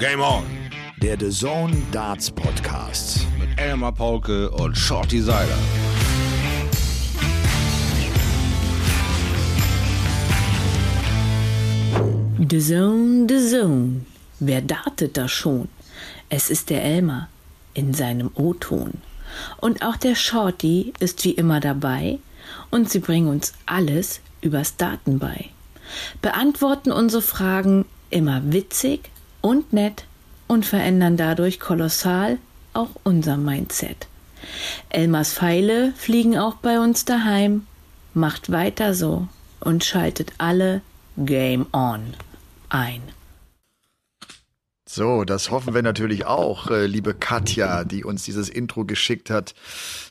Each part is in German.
Game On. Der The Zone Darts Podcast. Mit Elmar Paulke und Shorty Seiler. The Zone, The Zone. Wer dartet da schon? Es ist der Elmar in seinem O-Ton. Und auch der Shorty ist wie immer dabei und sie bringen uns alles übers Daten bei. Beantworten unsere Fragen immer witzig und nett und verändern dadurch kolossal auch unser Mindset. Elmars Pfeile fliegen auch bei uns daheim. Macht weiter so und schaltet alle Game On ein. So, das hoffen wir natürlich auch, äh, liebe Katja, die uns dieses Intro geschickt hat,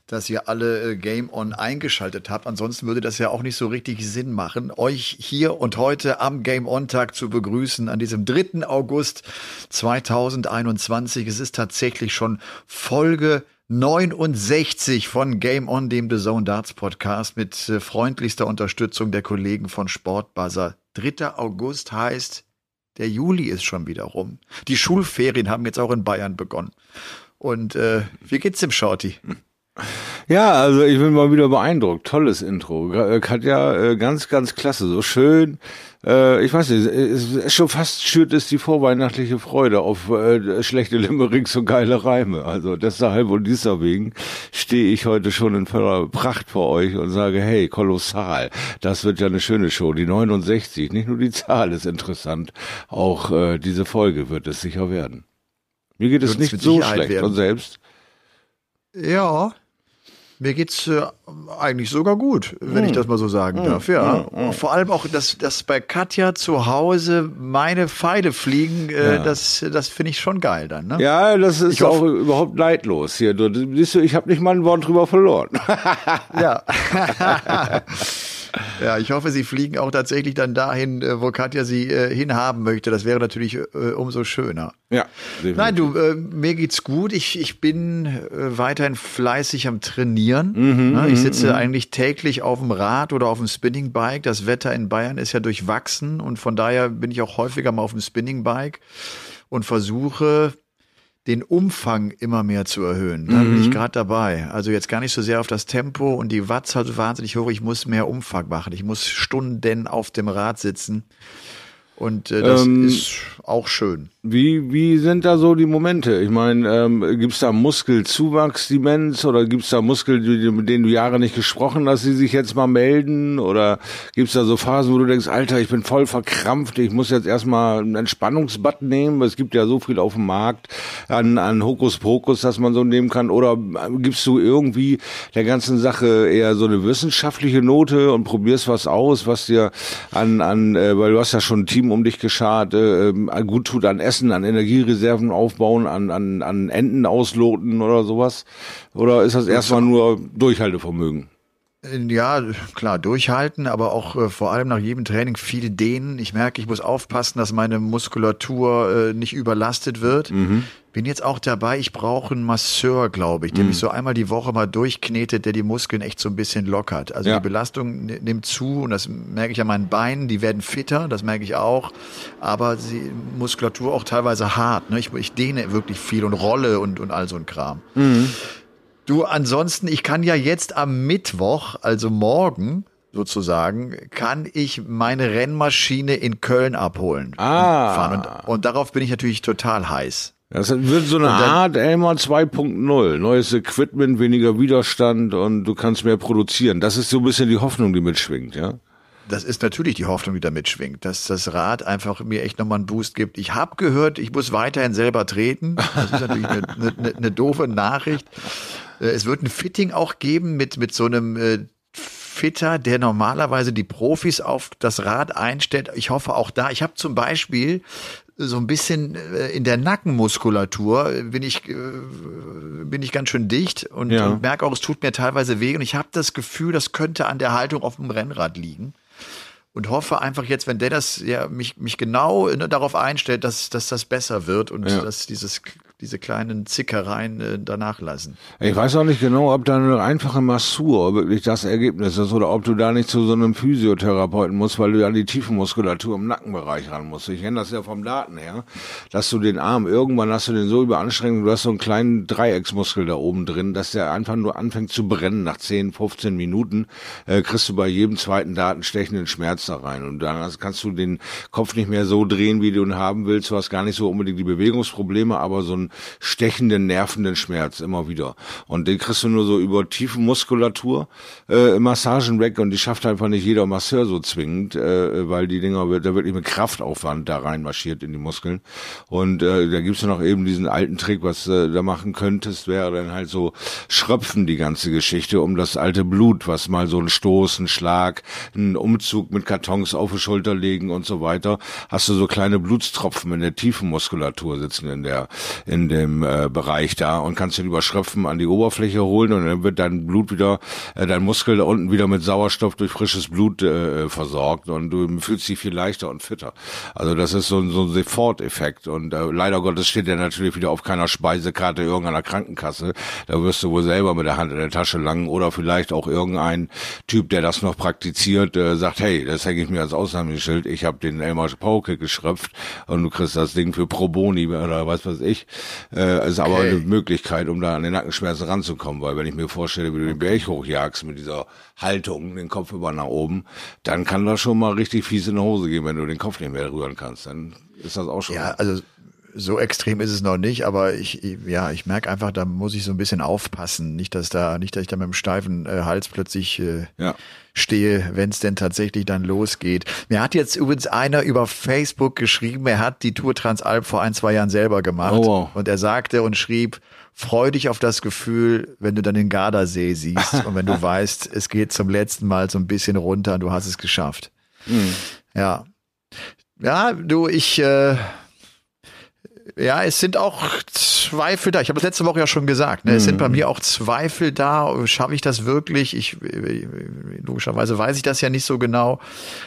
dass ihr alle äh, Game On eingeschaltet habt. Ansonsten würde das ja auch nicht so richtig Sinn machen, euch hier und heute am Game On Tag zu begrüßen, an diesem 3. August 2021. Es ist tatsächlich schon Folge 69 von Game On, dem The Zone Darts Podcast mit äh, freundlichster Unterstützung der Kollegen von Sportbuzzer. 3. August heißt der Juli ist schon wieder rum. Die Schulferien haben jetzt auch in Bayern begonnen. Und äh, wie geht's dem Shorty? Ja, also ich bin mal wieder beeindruckt. Tolles Intro. Äh, Katja, äh, ganz, ganz klasse. So schön. Äh, ich weiß nicht, es ist schon fast schürt es die vorweihnachtliche Freude auf schlechte Limericks und geile Reime. Also deshalb und deswegen stehe ich heute schon in voller Pracht vor euch und sage, hey, kolossal. Das wird ja eine schöne Show. Die 69, nicht nur die Zahl ist interessant, auch diese Folge wird es sicher werden. Mir geht es nicht so schlecht werden. von selbst. Ja, mir geht's äh, eigentlich sogar gut, wenn hm. ich das mal so sagen hm. darf. Ja, hm. hm. vor allem auch, dass, dass bei Katja zu Hause meine Pfeile fliegen, äh, ja. das, das finde ich schon geil dann. Ne? Ja, das ist ich auch überhaupt leidlos hier. Du, siehst du, ich habe nicht mal ein Wort drüber verloren. ja. Ja, ich hoffe, Sie fliegen auch tatsächlich dann dahin, äh, wo Katja Sie äh, hinhaben möchte. Das wäre natürlich äh, umso schöner. Ja. Definitiv. Nein, du, äh, mir geht's gut. Ich, ich bin äh, weiterhin fleißig am Trainieren. Mhm? Ich mhm, sitze mhm. eigentlich täglich auf dem Rad oder auf dem Spinningbike. Das Wetter in Bayern ist ja durchwachsen und von daher bin ich auch häufiger mal auf dem Spinningbike und versuche den Umfang immer mehr zu erhöhen. Da mhm. bin ich mhm. gerade dabei. Also jetzt gar nicht so sehr auf das Tempo und die Watts halt wahnsinnig hoch. Ich muss mehr Umfang machen. Ich muss Stunden auf dem Rad sitzen. Und äh, das ähm, ist auch schön. Wie, wie sind da so die Momente? Ich meine, ähm, gibt es da Muskelzuwachs, Demenz, oder gibt es da Muskel, mit denen du Jahre nicht gesprochen hast, die sich jetzt mal melden? Oder gibt es da so Phasen, wo du denkst, Alter, ich bin voll verkrampft, ich muss jetzt erstmal einen Entspannungsbad nehmen, es gibt ja so viel auf dem Markt an, an Hokuspokus, dass man so nehmen kann. Oder gibst du irgendwie der ganzen Sache eher so eine wissenschaftliche Note und probierst was aus, was dir an, an äh, weil du hast ja schon ein Team um dich geschart, äh, ähm, gut tut an Essen, an Energiereserven aufbauen, an, an, an Enten ausloten oder sowas? Oder ist das erstmal nur Durchhaltevermögen? Ja, klar, durchhalten, aber auch äh, vor allem nach jedem Training viel dehnen. Ich merke, ich muss aufpassen, dass meine Muskulatur äh, nicht überlastet wird. Mhm. Bin jetzt auch dabei, ich brauche einen Masseur, glaube ich, der mhm. mich so einmal die Woche mal durchknetet, der die Muskeln echt so ein bisschen lockert. Also ja. die Belastung nimmt zu und das merke ich an meinen Beinen, die werden fitter, das merke ich auch. Aber die Muskulatur auch teilweise hart. Ne? Ich, ich dehne wirklich viel und rolle und, und all so ein Kram. Mhm. Du, ansonsten, ich kann ja jetzt am Mittwoch, also morgen sozusagen, kann ich meine Rennmaschine in Köln abholen. Ah. Und, und, und darauf bin ich natürlich total heiß. Das wird so eine dann, Art Elmar 2.0. Neues Equipment, weniger Widerstand und du kannst mehr produzieren. Das ist so ein bisschen die Hoffnung, die mitschwingt, ja? Das ist natürlich die Hoffnung, die da mitschwingt, dass das Rad einfach mir echt nochmal einen Boost gibt. Ich habe gehört, ich muss weiterhin selber treten. Das ist natürlich eine, eine, eine doofe Nachricht. Äh, es wird ein Fitting auch geben mit, mit so einem äh, Fitter, der normalerweise die Profis auf das Rad einstellt. Ich hoffe auch da. Ich habe zum Beispiel so ein bisschen äh, in der Nackenmuskulatur bin ich äh, bin ich ganz schön dicht und, ja. und merke auch, es tut mir teilweise weh und ich habe das Gefühl, das könnte an der Haltung auf dem Rennrad liegen und hoffe einfach jetzt, wenn der das ja mich mich genau ne, darauf einstellt, dass dass das besser wird und ja. dass dieses diese kleinen Zickereien äh, danach lassen. Ich weiß auch nicht genau, ob da eine einfache Massur wirklich das Ergebnis ist oder ob du da nicht zu so einem Physiotherapeuten musst, weil du ja die Tiefenmuskulatur im Nackenbereich ran musst. Ich kenne das ja vom Daten her, dass du den Arm, irgendwann hast du den so überanstrengt, du hast so einen kleinen Dreiecksmuskel da oben drin, dass der einfach nur anfängt zu brennen. Nach 10, 15 Minuten äh, kriegst du bei jedem zweiten Daten stechenden Schmerz da rein. Und dann kannst du den Kopf nicht mehr so drehen, wie du ihn haben willst. Du hast gar nicht so unbedingt die Bewegungsprobleme, aber so stechenden, nervenden Schmerz immer wieder. Und den kriegst du nur so über tiefe Muskulatur äh, Massagen weg und die schafft einfach nicht jeder Masseur so zwingend, äh, weil die Dinger wird da wirklich mit Kraftaufwand da reinmarschiert in die Muskeln. Und äh, da gibt's ja noch eben diesen alten Trick, was äh, da machen könntest, wäre dann halt so Schröpfen die ganze Geschichte um das alte Blut, was mal so ein Stoß, ein Schlag, ein Umzug mit Kartons auf die Schulter legen und so weiter, hast du so kleine Blutstropfen in der tiefen Muskulatur sitzen in der in dem äh, Bereich da und kannst den über Schröpfen an die Oberfläche holen und dann wird dein Blut wieder, äh, dein Muskel da unten wieder mit Sauerstoff durch frisches Blut äh, versorgt und du fühlst dich viel leichter und fitter. Also das ist so, so ein Sofort-Effekt und äh, leider Gottes steht der natürlich wieder auf keiner Speisekarte irgendeiner Krankenkasse. Da wirst du wohl selber mit der Hand in der Tasche langen oder vielleicht auch irgendein Typ, der das noch praktiziert, äh, sagt, hey, das hänge ich mir als Ausnahmeschild, ich habe den Elmar Pauke geschröpft und du kriegst das Ding für Pro Boni oder was weiß ich. Äh, ist okay. aber eine Möglichkeit, um da an den Nackenschmerzen ranzukommen, weil wenn ich mir vorstelle, wie du den Berg hochjagst mit dieser Haltung, den Kopf über nach oben, dann kann das schon mal richtig fies in die Hose gehen, wenn du den Kopf nicht mehr rühren kannst. Dann ist das auch schon. Ja, also so extrem ist es noch nicht, aber ich, ja, ich merke einfach, da muss ich so ein bisschen aufpassen. Nicht, dass da, nicht, dass ich da mit dem steifen äh, Hals plötzlich äh, ja. stehe, wenn es denn tatsächlich dann losgeht. Mir hat jetzt übrigens einer über Facebook geschrieben, er hat die Tour Transalp vor ein, zwei Jahren selber gemacht. Oh, wow. Und er sagte und schrieb, freu dich auf das Gefühl, wenn du dann den Gardasee siehst und wenn du weißt, es geht zum letzten Mal so ein bisschen runter und du hast es geschafft. Mhm. Ja. Ja, du, ich, äh, ja, es sind auch Zweifel da. Ich habe das letzte Woche ja schon gesagt. Ne? Es sind bei mhm. mir auch Zweifel da. Schaffe ich das wirklich? Ich logischerweise weiß ich das ja nicht so genau.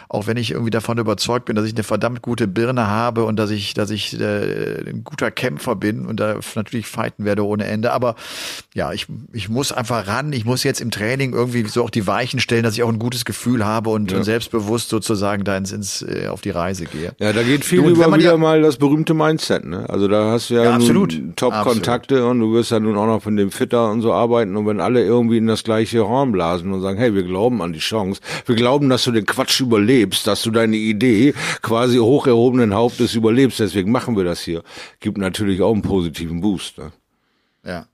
Auch wenn ich irgendwie davon überzeugt bin, dass ich eine verdammt gute Birne habe und dass ich, dass ich äh, ein guter Kämpfer bin und da natürlich fighten werde ohne Ende. Aber ja, ich, ich muss einfach ran. Ich muss jetzt im Training irgendwie so auch die Weichen stellen, dass ich auch ein gutes Gefühl habe und, ja. und selbstbewusst sozusagen da ins, ins äh, auf die Reise gehe. Ja, da geht viel du, über wieder ja, mal das berühmte Mindset. Ne? Also da hast du ja, ja absolut. Top-Kontakte und du wirst ja nun auch noch von dem Fitter und so arbeiten und wenn alle irgendwie in das gleiche Horn blasen und sagen, hey, wir glauben an die Chance, wir glauben, dass du den Quatsch überlebst, dass du deine Idee quasi hoch erhobenen Hauptes überlebst, deswegen machen wir das hier, gibt natürlich auch einen positiven Boost. Ne? Ja.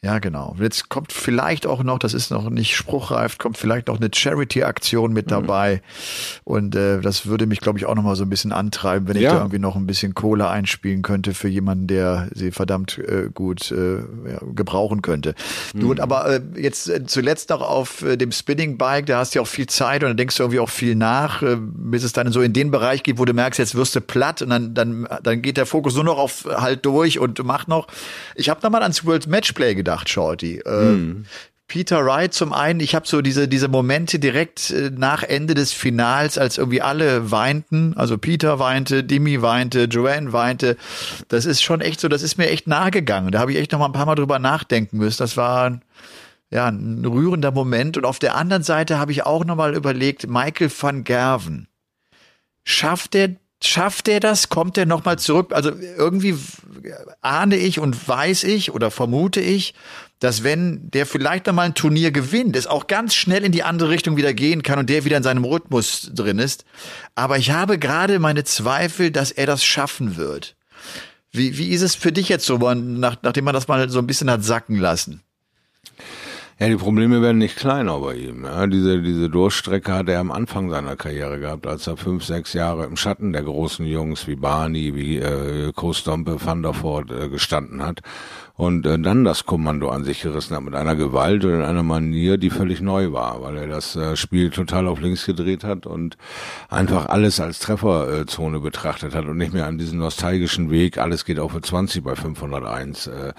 Ja, genau. Jetzt kommt vielleicht auch noch, das ist noch nicht spruchreif, kommt vielleicht noch eine Charity-Aktion mit mhm. dabei. Mhm. Und äh, das würde mich, glaube ich, auch noch mal so ein bisschen antreiben, wenn ich da irgendwie noch ein bisschen Kohle einspielen könnte für jemanden, der sie verdammt äh, gut äh, ja, gebrauchen könnte. Mhm. Gut, aber äh, jetzt äh, zuletzt noch auf äh, dem Spinning-Bike, da hast du ja auch viel Zeit und dann denkst du irgendwie auch viel nach, äh, bis es dann so in den Bereich geht, wo du merkst, jetzt wirst du platt und dann, dann, dann geht der Fokus nur noch auf halt durch und mach noch. Ich habe da mal ans World Matchplay gedacht gedacht, Shorty. Äh, hm. Peter Wright zum einen, ich habe so diese diese Momente direkt äh, nach Ende des Finals, als irgendwie alle weinten, also Peter weinte, Dimi weinte, Joanne weinte. Das ist schon echt so, das ist mir echt nahe gegangen. Da habe ich echt noch mal ein paar Mal drüber nachdenken müssen. Das war ja ein rührender Moment. Und auf der anderen Seite habe ich auch noch mal überlegt, Michael van Gerven schafft er Schafft er das? Kommt er nochmal zurück? Also irgendwie ahne ich und weiß ich oder vermute ich, dass wenn der vielleicht nochmal ein Turnier gewinnt, es auch ganz schnell in die andere Richtung wieder gehen kann und der wieder in seinem Rhythmus drin ist. Aber ich habe gerade meine Zweifel, dass er das schaffen wird. Wie, wie ist es für dich jetzt so, nach, nachdem man das mal so ein bisschen hat sacken lassen? Ja, die Probleme werden nicht kleiner bei ihm. Ja, diese, diese Durchstrecke hat er am Anfang seiner Karriere gehabt, als er fünf, sechs Jahre im Schatten der großen Jungs wie Barney, wie äh, Kostompe, Van der Voort äh, gestanden hat und äh, dann das Kommando an sich gerissen hat mit einer Gewalt und in einer Manier, die völlig neu war, weil er das äh, Spiel total auf links gedreht hat und einfach alles als Trefferzone betrachtet hat und nicht mehr an diesem nostalgischen Weg, alles geht auf für 20 bei 501 äh,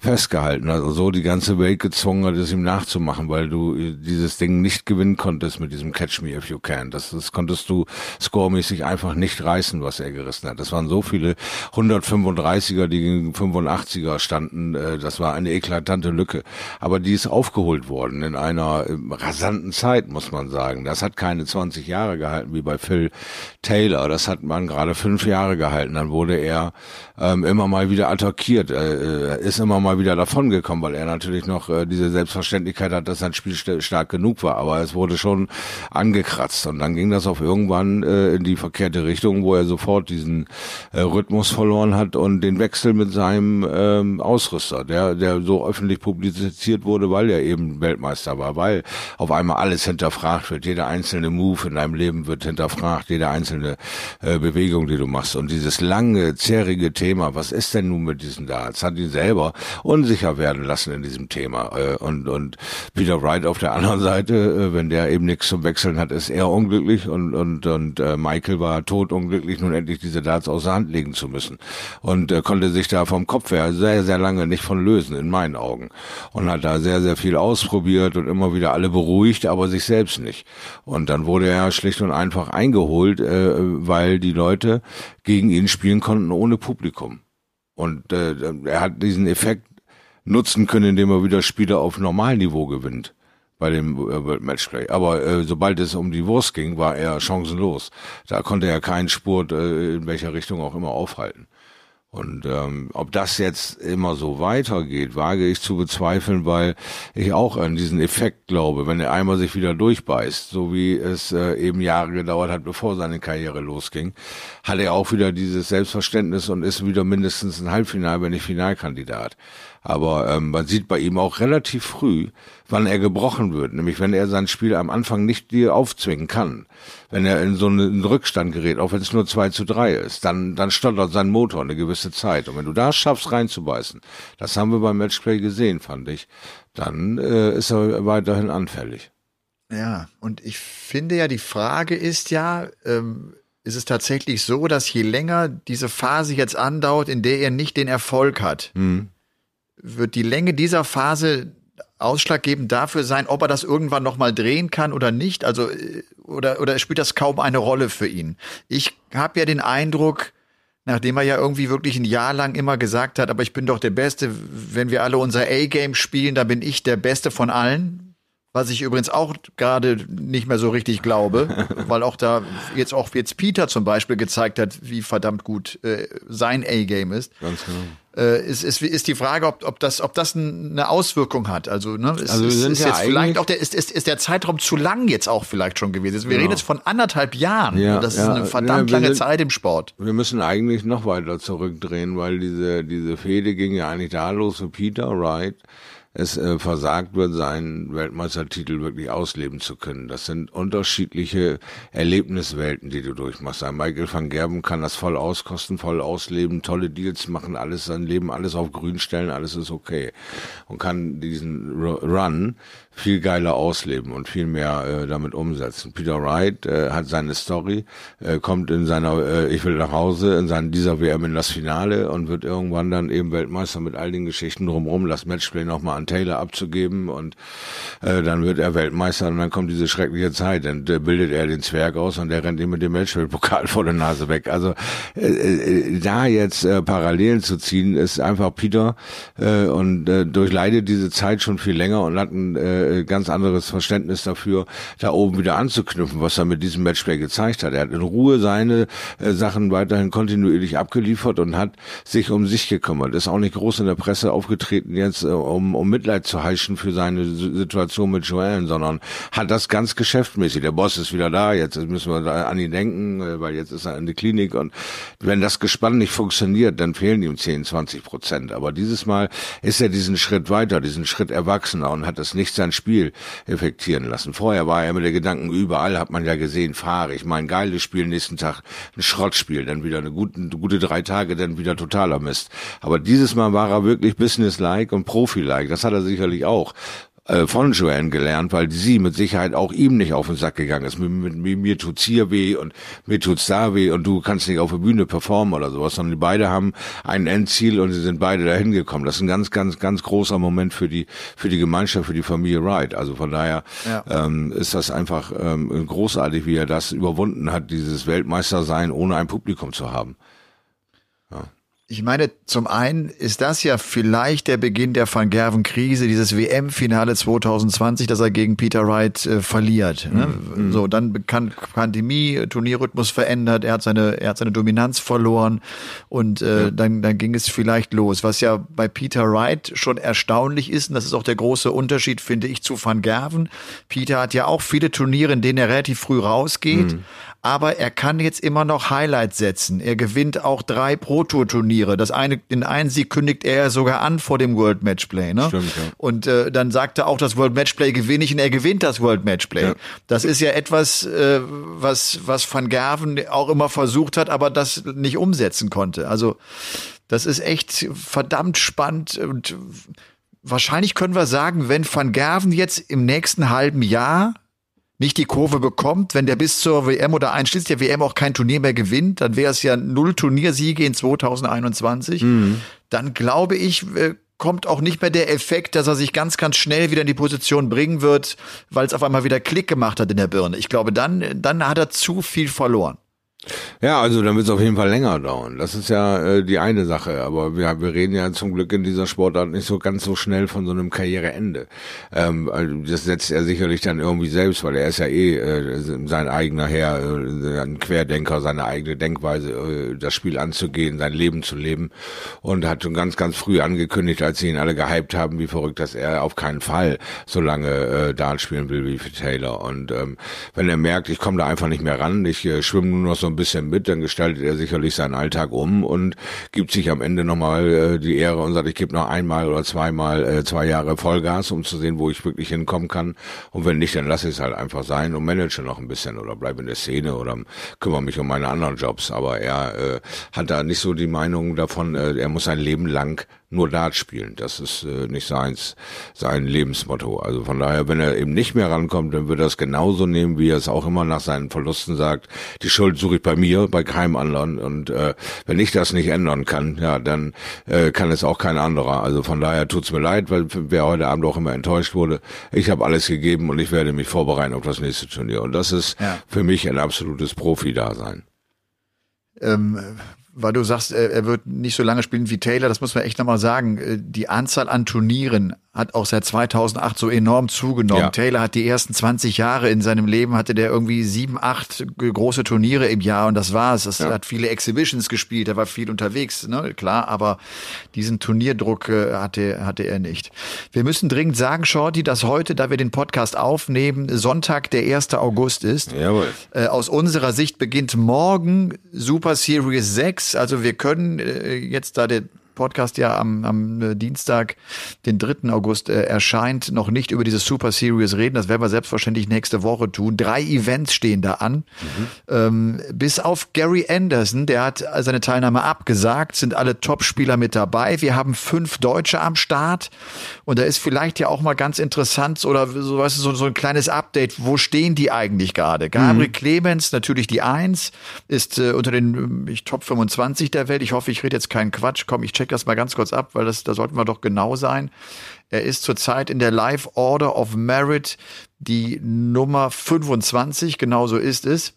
festgehalten. Also so die ganze Welt gezwungen hat, es ihm nachzumachen, weil du äh, dieses Ding nicht gewinnen konntest mit diesem Catch Me If You Can. Das, das konntest du scoremäßig einfach nicht reißen, was er gerissen hat. Das waren so viele 135er, die gegen 85er standen. Äh, das war eine eklatante Lücke. Aber die ist aufgeholt worden in einer äh, rasanten Zeit, muss man sagen. Das hat keine 20 Jahre gehalten wie bei Phil Taylor. Das hat man gerade fünf Jahre gehalten. Dann wurde er ähm, immer mal wieder attackiert, äh, ist immer mal wieder davongekommen, weil er natürlich noch äh, diese Selbstverständlichkeit hat, dass sein Spiel st stark genug war. Aber es wurde schon angekratzt und dann ging das auf irgendwann äh, in die verkehrte Richtung, wo er sofort diesen äh, Rhythmus verloren hat und den Wechsel mit seinem ähm, Ausrüster, der der so öffentlich publiziert wurde, weil er eben Weltmeister war, weil auf einmal alles hinterfragt wird, jeder einzelne Move in deinem Leben wird hinterfragt, jede einzelne äh, Bewegung, die du machst. Und dieses lange, zährige Thema, was ist denn nun mit diesen Darts, hat ihn selber unsicher werden lassen in diesem Thema äh, und und Peter Wright auf der anderen Seite, äh, wenn der eben nichts zum Wechseln hat, ist er unglücklich und und und äh, Michael war tot unglücklich, nun endlich diese Darts außer Hand legen zu müssen. Und äh, konnte sich da vom Kopf her sehr sehr lange nicht von lösen in meinen Augen und hat da sehr sehr viel ausprobiert und immer wieder alle beruhigt, aber sich selbst nicht und dann wurde er schlicht und einfach eingeholt, äh, weil die Leute gegen ihn spielen konnten ohne Publikum und äh, er hat diesen Effekt nutzen können, indem er wieder Spiele auf Normalniveau gewinnt bei dem äh, World Matchplay. Aber äh, sobald es um die Wurst ging, war er chancenlos. Da konnte er keinen Spurt äh, in welcher Richtung auch immer aufhalten. Und ähm, ob das jetzt immer so weitergeht, wage ich zu bezweifeln, weil ich auch an diesen Effekt glaube, wenn er einmal sich wieder durchbeißt, so wie es äh, eben Jahre gedauert hat, bevor seine Karriere losging, hat er auch wieder dieses Selbstverständnis und ist wieder mindestens ein Halbfinal, wenn nicht Finalkandidat. Aber ähm, man sieht bei ihm auch relativ früh, wann er gebrochen wird. Nämlich wenn er sein Spiel am Anfang nicht dir aufzwingen kann. Wenn er in so einen Rückstand gerät, auch wenn es nur 2 zu 3 ist, dann, dann stottert sein Motor eine gewisse Zeit. Und wenn du da schaffst reinzubeißen, das haben wir beim Matchplay gesehen, fand ich, dann äh, ist er weiterhin anfällig. Ja, und ich finde ja, die Frage ist ja, ähm, ist es tatsächlich so, dass je länger diese Phase jetzt andauert, in der er nicht den Erfolg hat, mhm wird die Länge dieser Phase ausschlaggebend dafür sein, ob er das irgendwann noch mal drehen kann oder nicht? Also äh, oder oder spielt das kaum eine Rolle für ihn? Ich habe ja den Eindruck, nachdem er ja irgendwie wirklich ein Jahr lang immer gesagt hat, aber ich bin doch der Beste, wenn wir alle unser A-Game spielen, da bin ich der Beste von allen. Was ich übrigens auch gerade nicht mehr so richtig glaube, weil auch da jetzt auch jetzt Peter zum Beispiel gezeigt hat, wie verdammt gut äh, sein A-Game ist. Ganz genau. Äh, ist, ist, ist die Frage, ob, ob, das, ob das eine Auswirkung hat. Also, ne, ist, also wir sind ist ja jetzt vielleicht auch der, ist, ist, ist der Zeitraum zu lang jetzt auch vielleicht schon gewesen. Wir genau. reden jetzt von anderthalb Jahren. Ja, das ja, ist eine verdammt ja, lange sind, Zeit im Sport. Wir müssen eigentlich noch weiter zurückdrehen, weil diese, diese Fehde ging ja eigentlich da los für Peter Wright es äh, versagt wird, seinen Weltmeistertitel wirklich ausleben zu können. Das sind unterschiedliche Erlebniswelten, die du durchmachst. Ein Michael van Gerben kann das voll auskosten, voll ausleben, tolle Deals machen, alles sein Leben, alles auf grün stellen, alles ist okay. Und kann diesen Run viel geiler ausleben und viel mehr äh, damit umsetzen. Peter Wright äh, hat seine Story, äh, kommt in seiner äh, Ich will nach Hause, in seiner, dieser WM in das Finale und wird irgendwann dann eben Weltmeister mit all den Geschichten drumherum, das Matchplay nochmal an Taylor abzugeben und äh, dann wird er Weltmeister und dann kommt diese schreckliche Zeit, dann äh, bildet er den Zwerg aus und der rennt ihm mit dem Matchplay-Pokal vor der Nase weg. Also äh, äh, da jetzt äh, Parallelen zu ziehen, ist einfach Peter äh, und äh, durchleidet diese Zeit schon viel länger und hat ein äh, äh, ganz anderes Verständnis dafür, da oben wieder anzuknüpfen, was er mit diesem Matchplay gezeigt hat. Er hat in Ruhe seine äh, Sachen weiterhin kontinuierlich abgeliefert und hat sich um sich gekümmert. Ist auch nicht groß in der Presse aufgetreten jetzt, äh, um, um Mitleid zu heischen für seine Situation mit Joellen, sondern hat das ganz geschäftmäßig. Der Boss ist wieder da, jetzt müssen wir da an ihn denken, weil jetzt ist er in der Klinik und wenn das Gespann nicht funktioniert, dann fehlen ihm 10, 20 Prozent. Aber dieses Mal ist er diesen Schritt weiter, diesen Schritt erwachsener und hat es nicht sein Spiel effektieren lassen. Vorher war er mit der Gedanken, überall hat man ja gesehen, fahre ich mein geiles Spiel, nächsten Tag ein Schrottspiel, dann wieder eine gute, gute drei Tage, dann wieder totaler Mist. Aber dieses Mal war er wirklich businesslike und profi-like. Das hat er sicherlich auch äh, von Joanne gelernt, weil sie mit Sicherheit auch ihm nicht auf den Sack gegangen ist. Mir, mir, mir tut's hier weh und mir tut's da weh und du kannst nicht auf der Bühne performen oder sowas, sondern die beide haben ein Endziel und sie sind beide dahin gekommen. Das ist ein ganz, ganz, ganz großer Moment für die, für die Gemeinschaft, für die Familie Wright. Also von daher ja. ähm, ist das einfach ähm, großartig, wie er das überwunden hat, dieses Weltmeistersein ohne ein Publikum zu haben. Ich meine, zum einen ist das ja vielleicht der Beginn der Van Gerven-Krise, dieses WM-Finale 2020, das er gegen Peter Wright äh, verliert. Ne? Mhm. So, dann kann Pandemie, Turnierrhythmus verändert, er hat seine, er hat seine Dominanz verloren und äh, ja. dann, dann ging es vielleicht los. Was ja bei Peter Wright schon erstaunlich ist, und das ist auch der große Unterschied, finde ich, zu Van Gerven. Peter hat ja auch viele Turniere, in denen er relativ früh rausgeht, mhm aber er kann jetzt immer noch Highlights setzen. Er gewinnt auch drei Pro-Tour-Turniere. Das eine, den einen Sieg kündigt er sogar an vor dem World Matchplay. Ne? Stimmt, ja. Und äh, dann sagt er auch, das World Matchplay gewinne ich und er gewinnt das World Matchplay. Ja. Das ist ja etwas, äh, was, was Van Gerven auch immer versucht hat, aber das nicht umsetzen konnte. Also das ist echt verdammt spannend und wahrscheinlich können wir sagen, wenn Van Gerven jetzt im nächsten halben Jahr nicht die Kurve bekommt, wenn der bis zur WM oder einschließlich der WM auch kein Turnier mehr gewinnt, dann wäre es ja null Turniersiege in 2021. Mhm. Dann glaube ich, äh, kommt auch nicht mehr der Effekt, dass er sich ganz, ganz schnell wieder in die Position bringen wird, weil es auf einmal wieder Klick gemacht hat in der Birne. Ich glaube, dann, dann hat er zu viel verloren. Ja, also dann wird es auf jeden Fall länger dauern. Das ist ja äh, die eine Sache. Aber wir, wir reden ja zum Glück in dieser Sportart nicht so ganz so schnell von so einem Karriereende. Ähm, also das setzt er sicherlich dann irgendwie selbst, weil er ist ja eh äh, sein eigener Herr, äh, ein Querdenker, seine eigene Denkweise, äh, das Spiel anzugehen, sein Leben zu leben. Und hat schon ganz, ganz früh angekündigt, als sie ihn alle gehypt haben, wie verrückt, dass er auf keinen Fall so lange äh, Dart spielen will wie Taylor. Und ähm, wenn er merkt, ich komme da einfach nicht mehr ran, ich äh, schwimme nur noch so ein bisschen mit, dann gestaltet er sicherlich seinen Alltag um und gibt sich am Ende nochmal äh, die Ehre und sagt, ich gebe noch einmal oder zweimal äh, zwei Jahre Vollgas, um zu sehen, wo ich wirklich hinkommen kann. Und wenn nicht, dann lasse ich es halt einfach sein und manage noch ein bisschen oder bleibe in der Szene oder kümmere mich um meine anderen Jobs. Aber er äh, hat da nicht so die Meinung davon, äh, er muss sein Leben lang nur Dart spielen. Das ist äh, nicht seins, sein Lebensmotto. Also von daher, wenn er eben nicht mehr rankommt, dann wird er es genauso nehmen, wie er es auch immer nach seinen Verlusten sagt. Die Schuld suche ich bei mir, bei keinem anderen. Und äh, wenn ich das nicht ändern kann, ja, dann äh, kann es auch kein anderer. Also von daher tut's mir leid, weil wer heute Abend auch immer enttäuscht wurde. Ich habe alles gegeben und ich werde mich vorbereiten auf das nächste Turnier. Und das ist ja. für mich ein absolutes Profi-Dasein. Ähm, weil du sagst, er wird nicht so lange spielen wie Taylor, das muss man echt nochmal sagen. Äh, die Anzahl an Turnieren hat auch seit 2008 so enorm zugenommen. Ja. Taylor hat die ersten 20 Jahre in seinem Leben, hatte der irgendwie sieben, acht große Turniere im Jahr und das war's. Das ja. hat viele Exhibitions gespielt, er war viel unterwegs, ne? klar, aber diesen Turnierdruck äh, hatte, hatte er nicht. Wir müssen dringend sagen, Shorty, dass heute, da wir den Podcast aufnehmen, Sonntag, der 1. August ist. Jawohl. Äh, aus unserer Sicht beginnt morgen Super Series 6. Also wir können äh, jetzt da der Podcast ja am, am äh, Dienstag, den 3. August, äh, erscheint, noch nicht über diese Super Series reden. Das werden wir selbstverständlich nächste Woche tun. Drei Events stehen da an. Mhm. Ähm, bis auf Gary Anderson, der hat seine Teilnahme abgesagt, sind alle Top-Spieler mit dabei. Wir haben fünf Deutsche am Start. Und da ist vielleicht ja auch mal ganz interessant oder so, weißt du, so, so ein kleines Update. Wo stehen die eigentlich gerade? Gabriel mhm. Clemens, natürlich die Eins, ist äh, unter den ich, Top 25 der Welt. Ich hoffe, ich rede jetzt keinen Quatsch. Komm, ich check das mal ganz kurz ab, weil das, da sollten wir doch genau sein. Er ist zurzeit in der Live Order of Merit die Nummer 25, genau so ist es.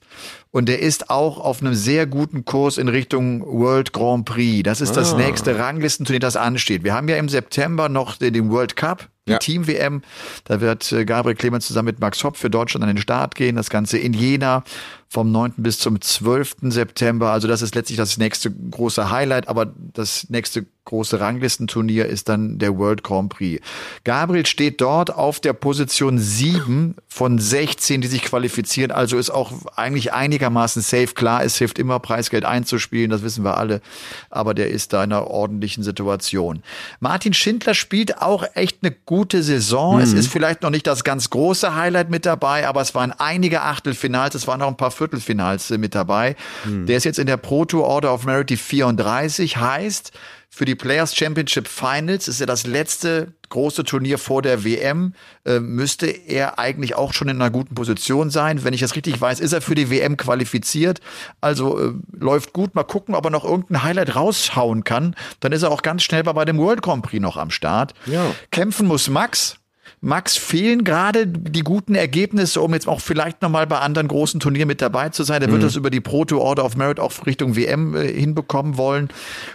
Und er ist auch auf einem sehr guten Kurs in Richtung World Grand Prix. Das ist ah. das nächste Ranglistenturnier, das ansteht. Wir haben ja im September noch den World Cup, die ja. Team-WM. Da wird äh, Gabriel Clemens zusammen mit Max Hopp für Deutschland an den Start gehen. Das Ganze in Jena vom 9. bis zum 12. September. Also das ist letztlich das nächste große Highlight, aber das nächste große Ranglistenturnier ist dann der World Grand Prix. Gabriel steht dort auf der Position 7 von 16, die sich qualifizieren, also ist auch eigentlich einigermaßen safe. Klar, es hilft immer, Preisgeld einzuspielen, das wissen wir alle, aber der ist da in einer ordentlichen Situation. Martin Schindler spielt auch echt eine gute Saison. Mhm. Es ist vielleicht noch nicht das ganz große Highlight mit dabei, aber es waren einige Achtelfinals, es waren auch ein paar Viertelfinals mit dabei. Mhm. Der ist jetzt in der Pro Tour Order of Merit 34, heißt, für die Players Championship Finals, ist ja das letzte große Turnier vor der WM, äh, müsste er eigentlich auch schon in einer guten Position sein. Wenn ich das richtig weiß, ist er für die WM qualifiziert. Also äh, läuft gut. Mal gucken, ob er noch irgendein Highlight raushauen kann. Dann ist er auch ganz schnell bei dem World Grand Prix noch am Start. Ja. Kämpfen muss Max. Max fehlen gerade die guten Ergebnisse, um jetzt auch vielleicht nochmal bei anderen großen Turnieren mit dabei zu sein. Der mhm. wird das über die Proto Order of Merit auch Richtung WM äh, hinbekommen wollen.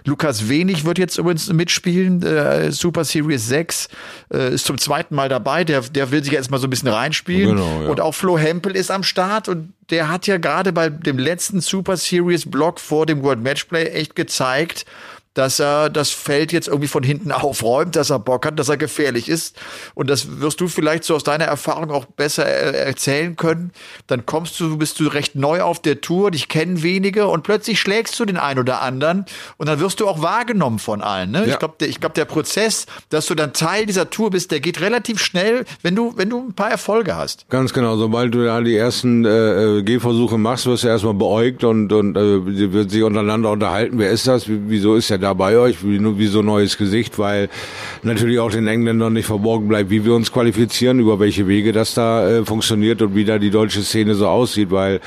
Lukas Wenig wird jetzt übrigens mitspielen, äh, Super Series 6, äh, ist zum zweiten Mal dabei. Der, der will sich jetzt mal so ein bisschen reinspielen. Genau, ja. Und auch Flo Hempel ist am Start und der hat ja gerade bei dem letzten Super Series Block vor dem World Matchplay echt gezeigt, dass er das Feld jetzt irgendwie von hinten aufräumt, dass er Bock hat, dass er gefährlich ist. Und das wirst du vielleicht so aus deiner Erfahrung auch besser erzählen können. Dann kommst du, bist du recht neu auf der Tour, dich kennen wenige und plötzlich schlägst du den einen oder anderen und dann wirst du auch wahrgenommen von allen. Ne? Ja. Ich glaube, der, ich glaub, der Prozess, dass du dann Teil dieser Tour bist, der geht relativ schnell, wenn du, wenn du ein paar Erfolge hast. Ganz genau. Sobald du da die ersten äh, äh Gehversuche machst, wirst du erstmal beäugt und, und äh, wird sich untereinander unterhalten. Wer ist das? Wieso ist er da bei euch, wie, wie so neues Gesicht, weil natürlich auch den Engländern nicht verborgen bleibt, wie wir uns qualifizieren, über welche Wege das da äh, funktioniert und wie da die deutsche Szene so aussieht, weil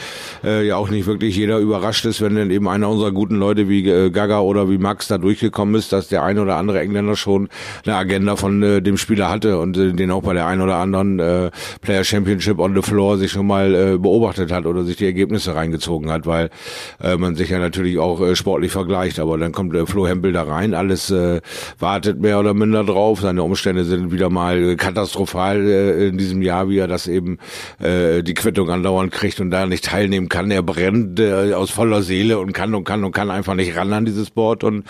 äh, ja auch nicht wirklich jeder überrascht ist, wenn dann eben einer unserer guten Leute wie äh, Gaga oder wie Max da durchgekommen ist, dass der ein oder andere Engländer schon eine Agenda von äh, dem Spieler hatte und äh, den auch bei der ein oder anderen äh, Player Championship on the Floor sich schon mal äh, beobachtet hat oder sich die Ergebnisse reingezogen hat, weil äh, man sich ja natürlich auch äh, sportlich vergleicht, aber dann kommt äh, Flo Hempel da rein, alles äh, wartet mehr oder minder drauf. Seine Umstände sind wieder mal katastrophal äh, in diesem Jahr, wie er das eben äh, die Quittung andauernd kriegt und da nicht teilnehmen kann. Er brennt äh, aus voller Seele und kann und kann und kann einfach nicht ran an dieses Board und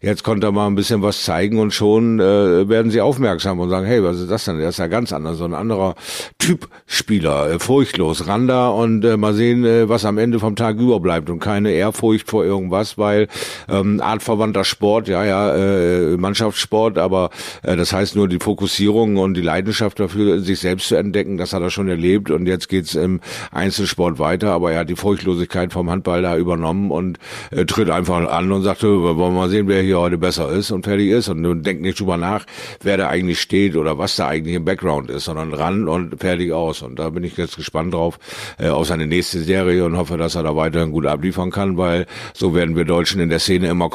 jetzt konnte er mal ein bisschen was zeigen und schon äh, werden sie aufmerksam und sagen, hey, was ist das denn? Der ist ja ganz anders, so ein anderer Typ Spieler, äh, furchtlos, ran da und äh, mal sehen, äh, was am Ende vom Tag überbleibt und keine Ehrfurcht vor irgendwas, weil ähm, artverwandter Sport Sport, ja, ja, äh, Mannschaftssport, aber äh, das heißt nur die Fokussierung und die Leidenschaft dafür, sich selbst zu entdecken, das hat er schon erlebt und jetzt geht's im Einzelsport weiter, aber er hat die Furchtlosigkeit vom Handball da übernommen und äh, tritt einfach an und sagt, wollen wir mal sehen, wer hier heute besser ist und fertig ist und, und denkt nicht drüber nach, wer da eigentlich steht oder was da eigentlich im Background ist, sondern ran und fertig aus. Und da bin ich jetzt gespannt drauf äh, auf seine nächste Serie und hoffe, dass er da weiterhin gut abliefern kann, weil so werden wir Deutschen in der Szene immer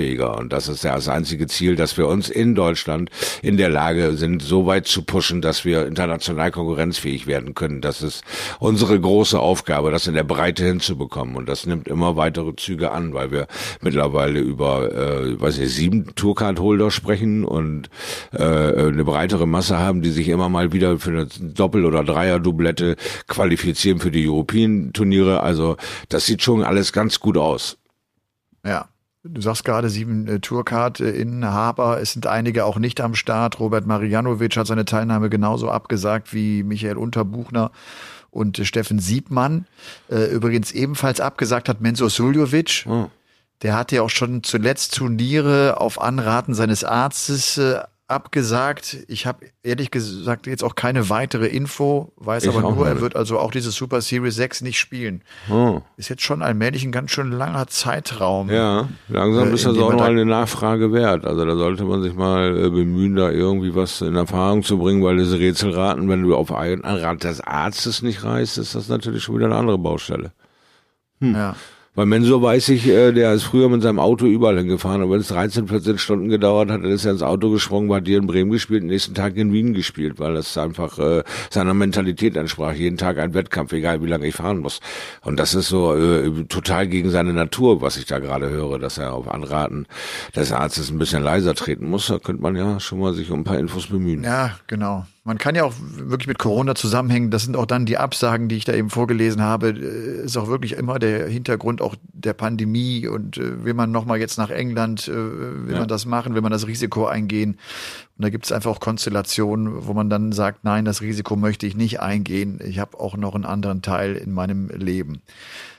konkurrenzfähiger und das ist ja das einzige Ziel, dass wir uns in Deutschland in der Lage sind, so weit zu pushen, dass wir international konkurrenzfähig werden können. Das ist unsere große Aufgabe, das in der Breite hinzubekommen. Und das nimmt immer weitere Züge an, weil wir mittlerweile über, äh, weiß ich, sieben Tourcard-Holder sprechen und äh, eine breitere Masse haben, die sich immer mal wieder für eine Doppel- oder Dreier-Doublette qualifizieren für die European-Turniere. Also das sieht schon alles ganz gut aus. Ja, Du sagst gerade sieben äh, Tourcard-Inhaber. Es sind einige auch nicht am Start. Robert Marianovic hat seine Teilnahme genauso abgesagt wie Michael Unterbuchner und äh, Steffen Siebmann. Äh, übrigens ebenfalls abgesagt hat Menzo Suljovic. Oh. Der hatte ja auch schon zuletzt Turniere auf Anraten seines Arztes äh, abgesagt. Ich habe ehrlich gesagt jetzt auch keine weitere Info, weiß ich aber nur, er wird also auch diese Super Series 6 nicht spielen. Oh. Ist jetzt schon allmählich ein ganz schön langer Zeitraum. Ja, langsam äh, ist das auch mal eine Nachfrage wert. Also da sollte man sich mal äh, bemühen, da irgendwie was in Erfahrung zu bringen, weil diese Rätselraten, wenn du auf einen Rat des Arztes nicht reißt, ist das natürlich schon wieder eine andere Baustelle. Hm. Ja. Weil Mensur weiß ich, äh, der ist früher mit seinem Auto überall hingefahren, aber wenn es 13, 14 Stunden gedauert hat, dann ist er ins Auto gesprungen, war hier in Bremen gespielt, nächsten Tag in Wien gespielt, weil das einfach äh, seiner Mentalität entsprach. Jeden Tag ein Wettkampf, egal wie lange ich fahren muss. Und das ist so äh, total gegen seine Natur, was ich da gerade höre, dass er auf Anraten des Arztes ein bisschen leiser treten muss. Da könnte man ja schon mal sich um ein paar Infos bemühen. Ja, genau. Man kann ja auch wirklich mit Corona zusammenhängen. Das sind auch dann die Absagen, die ich da eben vorgelesen habe. Äh, ist auch wirklich immer der Hintergrund auch der Pandemie und äh, will man nochmal jetzt nach England, äh, will ja. man das machen, will man das Risiko eingehen. Und da gibt es einfach auch Konstellationen, wo man dann sagt, nein, das Risiko möchte ich nicht eingehen. Ich habe auch noch einen anderen Teil in meinem Leben.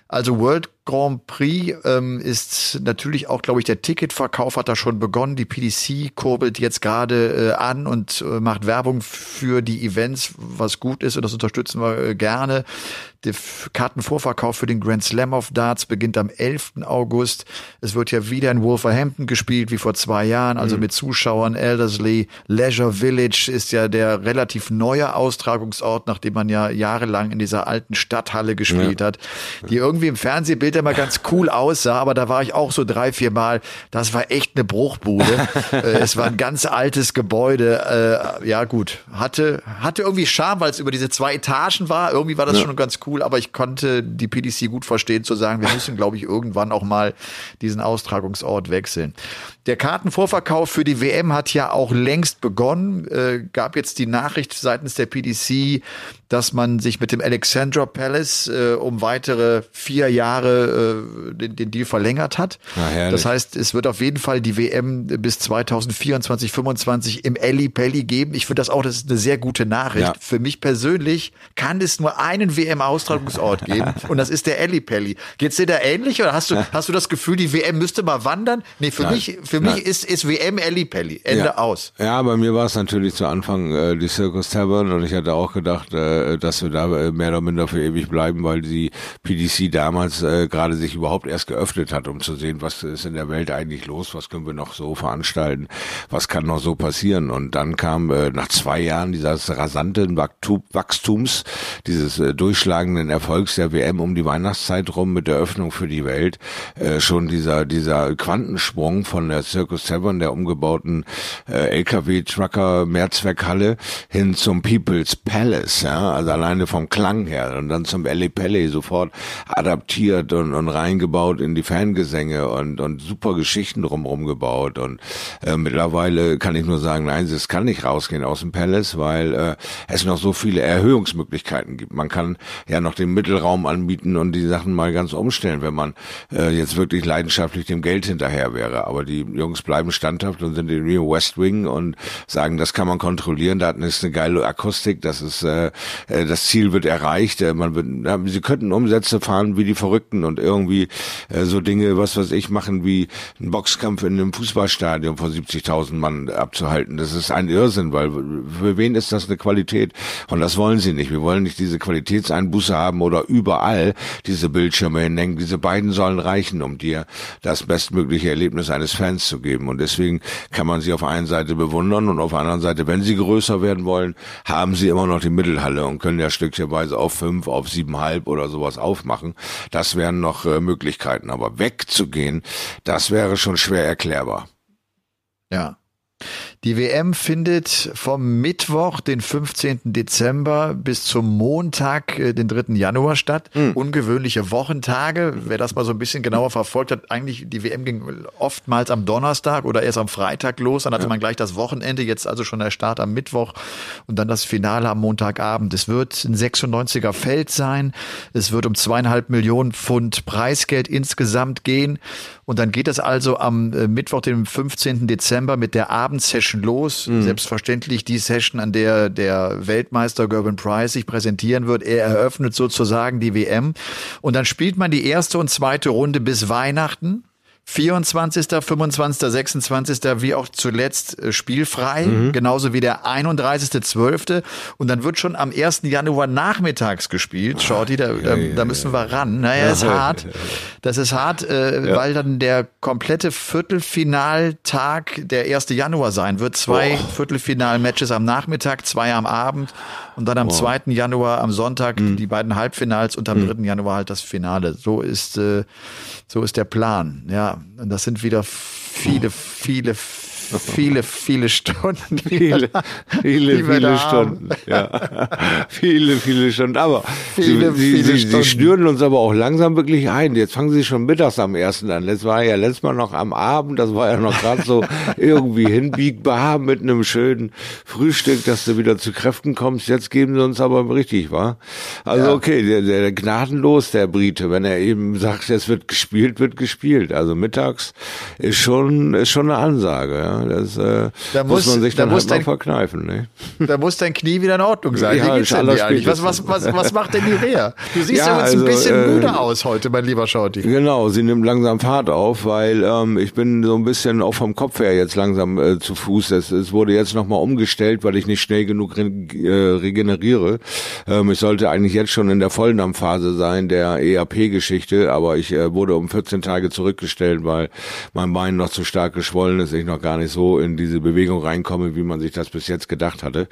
Also World Grand Prix ähm, ist natürlich auch, glaube ich, der Ticketverkauf hat da schon begonnen. Die PDC kurbelt jetzt gerade äh, an und äh, macht Werbung für die Events, was gut ist und das unterstützen wir äh, gerne. Der Kartenvorverkauf für den Grand Slam of Darts beginnt am 11. August. Es wird ja wieder in Wolverhampton gespielt, wie vor zwei Jahren, also mhm. mit Zuschauern. Eldersley, Leisure Village ist ja der relativ neue Austragungsort, nachdem man ja jahrelang in dieser alten Stadthalle gespielt ja. hat, die irgendwie im Fernsehbild immer ganz cool aussah, aber da war ich auch so drei, vier Mal. Das war echt eine Bruchbude. Äh, es war ein ganz altes Gebäude. Äh, ja gut, hatte, hatte irgendwie Charme, weil es über diese zwei Etagen war. Irgendwie war das ja. schon ganz cool cool, aber ich konnte die PDC gut verstehen zu sagen, wir müssen, glaube ich, irgendwann auch mal diesen Austragungsort wechseln. Der Kartenvorverkauf für die WM hat ja auch längst begonnen. Äh, gab jetzt die Nachricht seitens der PDC, dass man sich mit dem Alexandra Palace äh, um weitere vier Jahre äh, den, den Deal verlängert hat. Na, das heißt, es wird auf jeden Fall die WM bis 2024, 25 im Elli Pelli geben. Ich finde das auch, das ist eine sehr gute Nachricht. Ja. Für mich persönlich kann es nur einen WM-Austragungsort geben und das ist der Elli Pelli. Geht's dir da ähnlich oder hast du, hast du das Gefühl, die WM müsste mal wandern? Nee, für Nein. mich für mich ist, ist WM Elli Pelli. Ende ja. aus. Ja, bei mir war es natürlich zu Anfang äh, die Circus Tavern und ich hatte auch gedacht, äh, dass wir da äh, mehr oder minder für ewig bleiben, weil die PDC damals äh, gerade sich überhaupt erst geöffnet hat, um zu sehen, was ist in der Welt eigentlich los, was können wir noch so veranstalten, was kann noch so passieren. Und dann kam äh, nach zwei Jahren dieses rasanten Wachstums, dieses äh, durchschlagenden Erfolgs der WM um die Weihnachtszeit rum mit der Öffnung für die Welt, äh, schon dieser, dieser Quantensprung von der Circus Seven, der umgebauten äh, LKW-Trucker Mehrzweckhalle, hin zum People's Palace, ja, also alleine vom Klang her und dann zum Elle Pelle sofort adaptiert und, und reingebaut in die Fangesänge und, und super Geschichten drumherum gebaut und äh, mittlerweile kann ich nur sagen, nein, es kann nicht rausgehen aus dem Palace, weil äh, es noch so viele Erhöhungsmöglichkeiten gibt. Man kann ja noch den Mittelraum anbieten und die Sachen mal ganz umstellen, wenn man äh, jetzt wirklich leidenschaftlich dem Geld hinterher wäre. Aber die Jungs bleiben standhaft und sind in West Wing und sagen, das kann man kontrollieren, da ist eine geile Akustik, das ist äh, äh, das Ziel wird erreicht, äh, man wird, ja, sie könnten Umsätze fahren wie die Verrückten und irgendwie äh, so Dinge, was weiß ich, machen wie einen Boxkampf in einem Fußballstadion vor 70.000 Mann abzuhalten. Das ist ein Irrsinn, weil für wen ist das eine Qualität? Und das wollen sie nicht. Wir wollen nicht diese Qualitätseinbuße haben oder überall diese Bildschirme hinhängen. Diese beiden sollen reichen, um dir das bestmögliche Erlebnis eines Fans zu geben. Und deswegen kann man sie auf einer Seite bewundern und auf der anderen Seite, wenn sie größer werden wollen, haben sie immer noch die Mittelhalle und können ja stückchenweise auf fünf, auf siebenhalb oder sowas aufmachen. Das wären noch äh, Möglichkeiten. Aber wegzugehen, das wäre schon schwer erklärbar. Ja. Die WM findet vom Mittwoch, den 15. Dezember, bis zum Montag, äh, den 3. Januar statt. Mhm. Ungewöhnliche Wochentage. Wer das mal so ein bisschen genauer verfolgt hat, eigentlich die WM ging oftmals am Donnerstag oder erst am Freitag los. Dann hatte ja. man gleich das Wochenende, jetzt also schon der Start am Mittwoch und dann das Finale am Montagabend. Es wird ein 96er Feld sein. Es wird um zweieinhalb Millionen Pfund Preisgeld insgesamt gehen. Und dann geht es also am äh, Mittwoch, dem 15. Dezember mit der Abendsession los. Mhm. Selbstverständlich die Session, an der der Weltmeister Gerben Price sich präsentieren wird. Er eröffnet sozusagen die WM. Und dann spielt man die erste und zweite Runde bis Weihnachten. 24., 25., 26. wie auch zuletzt äh, spielfrei, mhm. genauso wie der 31.12. Und dann wird schon am 1. Januar nachmittags gespielt. Shorty, da, da, da müssen wir ran. Naja, ist hart. Das ist hart, äh, ja. weil dann der komplette Viertelfinaltag der 1. Januar sein wird. Zwei oh. Viertelfinal-Matches am Nachmittag, zwei am Abend und dann am oh. 2. Januar am Sonntag mhm. die beiden Halbfinals und am mhm. 3. Januar halt das Finale. So ist, äh, so ist der Plan. Ja, das sind wieder viele, viele, viele, viele Stunden. Viele, viele, viele Stunden. Ja. viele, viele Stunden. Aber viele, sie, viele sie, Stunden. sie schnüren uns aber auch langsam wirklich ein. Jetzt fangen sie schon mittags am ersten an. Das war ja letztes Mal noch am Abend. Das war ja noch gerade so irgendwie hinbiegbar mit einem schönen Frühstück, dass du wieder zu Kräften kommst. Jetzt geben sie uns aber richtig, wa? Also ja. okay, der, der gnadenlos, der Brite, wenn er eben sagt, es wird gespielt, wird gespielt. Also mittags ist schon, ist schon eine Ansage, ja. Das äh, Da muss, muss- man sich da dann muss halt mal dein- verkneifen. Ne? Da muss dein Knie wieder in Ordnung sein. Ja, Wie geht's denn dir eigentlich? Was, was, was, was macht denn die Reha? Du siehst ja, uns also, ein bisschen äh, müde aus heute, mein lieber Shorty. Genau, sie nimmt langsam Fahrt auf, weil ähm, ich bin so ein bisschen auch vom Kopf her jetzt langsam äh, zu Fuß. Es, es wurde jetzt nochmal umgestellt, weil ich nicht schnell genug re äh, regeneriere. Ähm, ich sollte eigentlich jetzt schon in der Volldampfphase sein, der ERP-Geschichte, aber ich äh, wurde um 14 Tage zurückgestellt, weil mein Bein noch zu stark geschwollen ist, ich noch gar nicht so in diese Bewegung reinkomme, wie man sich das bis jetzt gedacht hatte.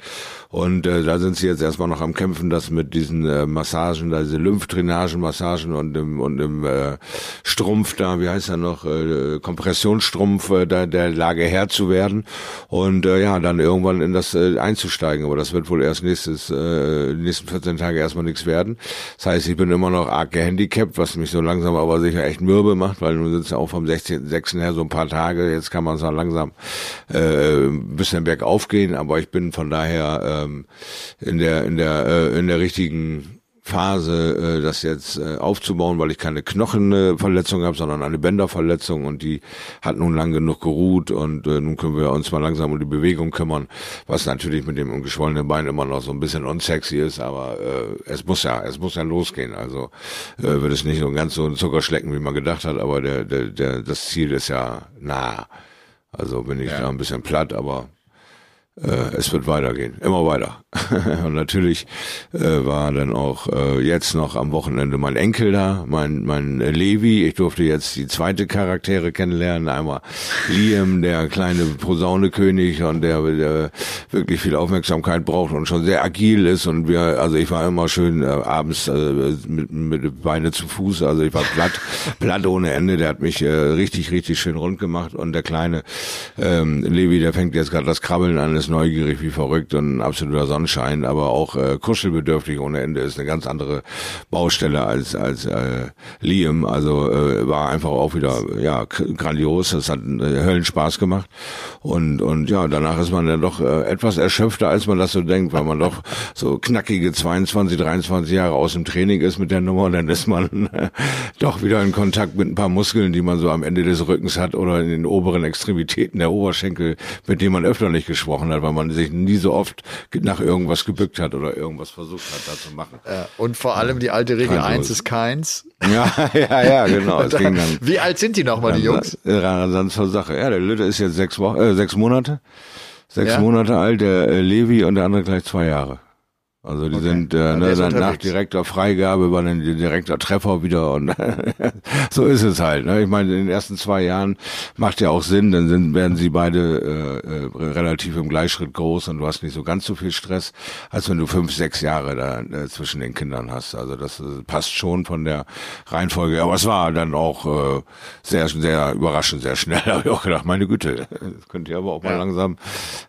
Und äh, da sind sie jetzt erstmal noch am Kämpfen, das mit diesen äh, Massagen, da diese Lymphdrainagen, Massagen und im, und im äh, Strumpf da, wie heißt er noch, äh, Kompressionsstrumpf, äh, da der Lage Herr zu werden und äh, ja, dann irgendwann in das äh, einzusteigen. Aber das wird wohl erst nächstes, äh, nächsten 14 Tage erstmal nichts werden. Das heißt, ich bin immer noch arg gehandicapt, was mich so langsam aber sicher echt mürbe macht, weil nun es ja auch vom 16.6. her so ein paar Tage. Jetzt kann man es auch langsam äh, ein bisschen bergauf gehen, aber ich bin von daher ähm, in der in der äh, in der richtigen Phase, äh, das jetzt äh, aufzubauen, weil ich keine Knochenverletzung habe, sondern eine Bänderverletzung und die hat nun lang genug geruht und äh, nun können wir uns mal langsam um die Bewegung kümmern, was natürlich mit dem geschwollenen Bein immer noch so ein bisschen unsexy ist, aber äh, es muss ja, es muss ja losgehen. Also äh, wird es nicht so ganz so ein Zuckerschlecken, wie man gedacht hat, aber der, der, der, das Ziel ist ja nah. Also bin ich da ein bisschen platt, aber äh, es wird weitergehen, immer weiter. und natürlich äh, war dann auch äh, jetzt noch am Wochenende mein Enkel da, mein mein äh, Levi. Ich durfte jetzt die zweite Charaktere kennenlernen. Einmal Liam, der kleine Posaunekönig und der, der wirklich viel Aufmerksamkeit braucht und schon sehr agil ist. Und wir, also ich war immer schön äh, abends äh, mit, mit Beine zu Fuß. Also ich war platt, platt ohne Ende. Der hat mich äh, richtig, richtig schön rund gemacht. Und der kleine ähm, Levi, der fängt jetzt gerade das Krabbeln an, ist neugierig wie verrückt und ein absoluter Sonnenschein, aber auch äh, kuschelbedürftig ohne Ende ist eine ganz andere Baustelle als als äh, Liam. Also äh, war einfach auch wieder ja grandios. Das hat äh, Höllenspaß gemacht und und ja danach ist man dann doch äh, etwas erschöpfter als man das so denkt, weil man doch so knackige 22, 23 Jahre aus dem Training ist mit der Nummer. Dann ist man äh, doch wieder in Kontakt mit ein paar Muskeln, die man so am Ende des Rückens hat oder in den oberen Extremitäten der Oberschenkel, mit denen man öfter nicht gesprochen hat, weil man sich nie so oft nach irgendwas gebückt hat oder irgendwas versucht hat, da zu machen. Ja, und vor allem die alte Regel, Kein eins ist keins. Ja, ja, ja, genau. Ging dann Wie alt sind die nochmal, die Jungs? Dann, dann zur Sache. Ja, der Lütte ist jetzt sechs Wochen, äh, sechs Monate. Sechs Ja. Monate alt, der äh, Levi und der andere gleich zwei Jahre. Also die Okay. sind Ja, äh, ne, dann nach direkter Freigabe war dann direkter Treffer wieder und so ist es halt. Ne? Ich meine, in den ersten zwei Jahren macht ja auch Sinn, dann sind, werden sie beide äh, äh, relativ im Gleichschritt groß und du hast nicht so ganz so viel Stress, als wenn du fünf, sechs Jahre da äh, zwischen den Kindern hast. Also das äh, passt schon von der Reihenfolge. Aber es war dann auch äh, sehr, sehr überraschend, sehr schnell. Da habe ich auch gedacht, meine Güte, das könnt ihr aber auch mal Ja. langsam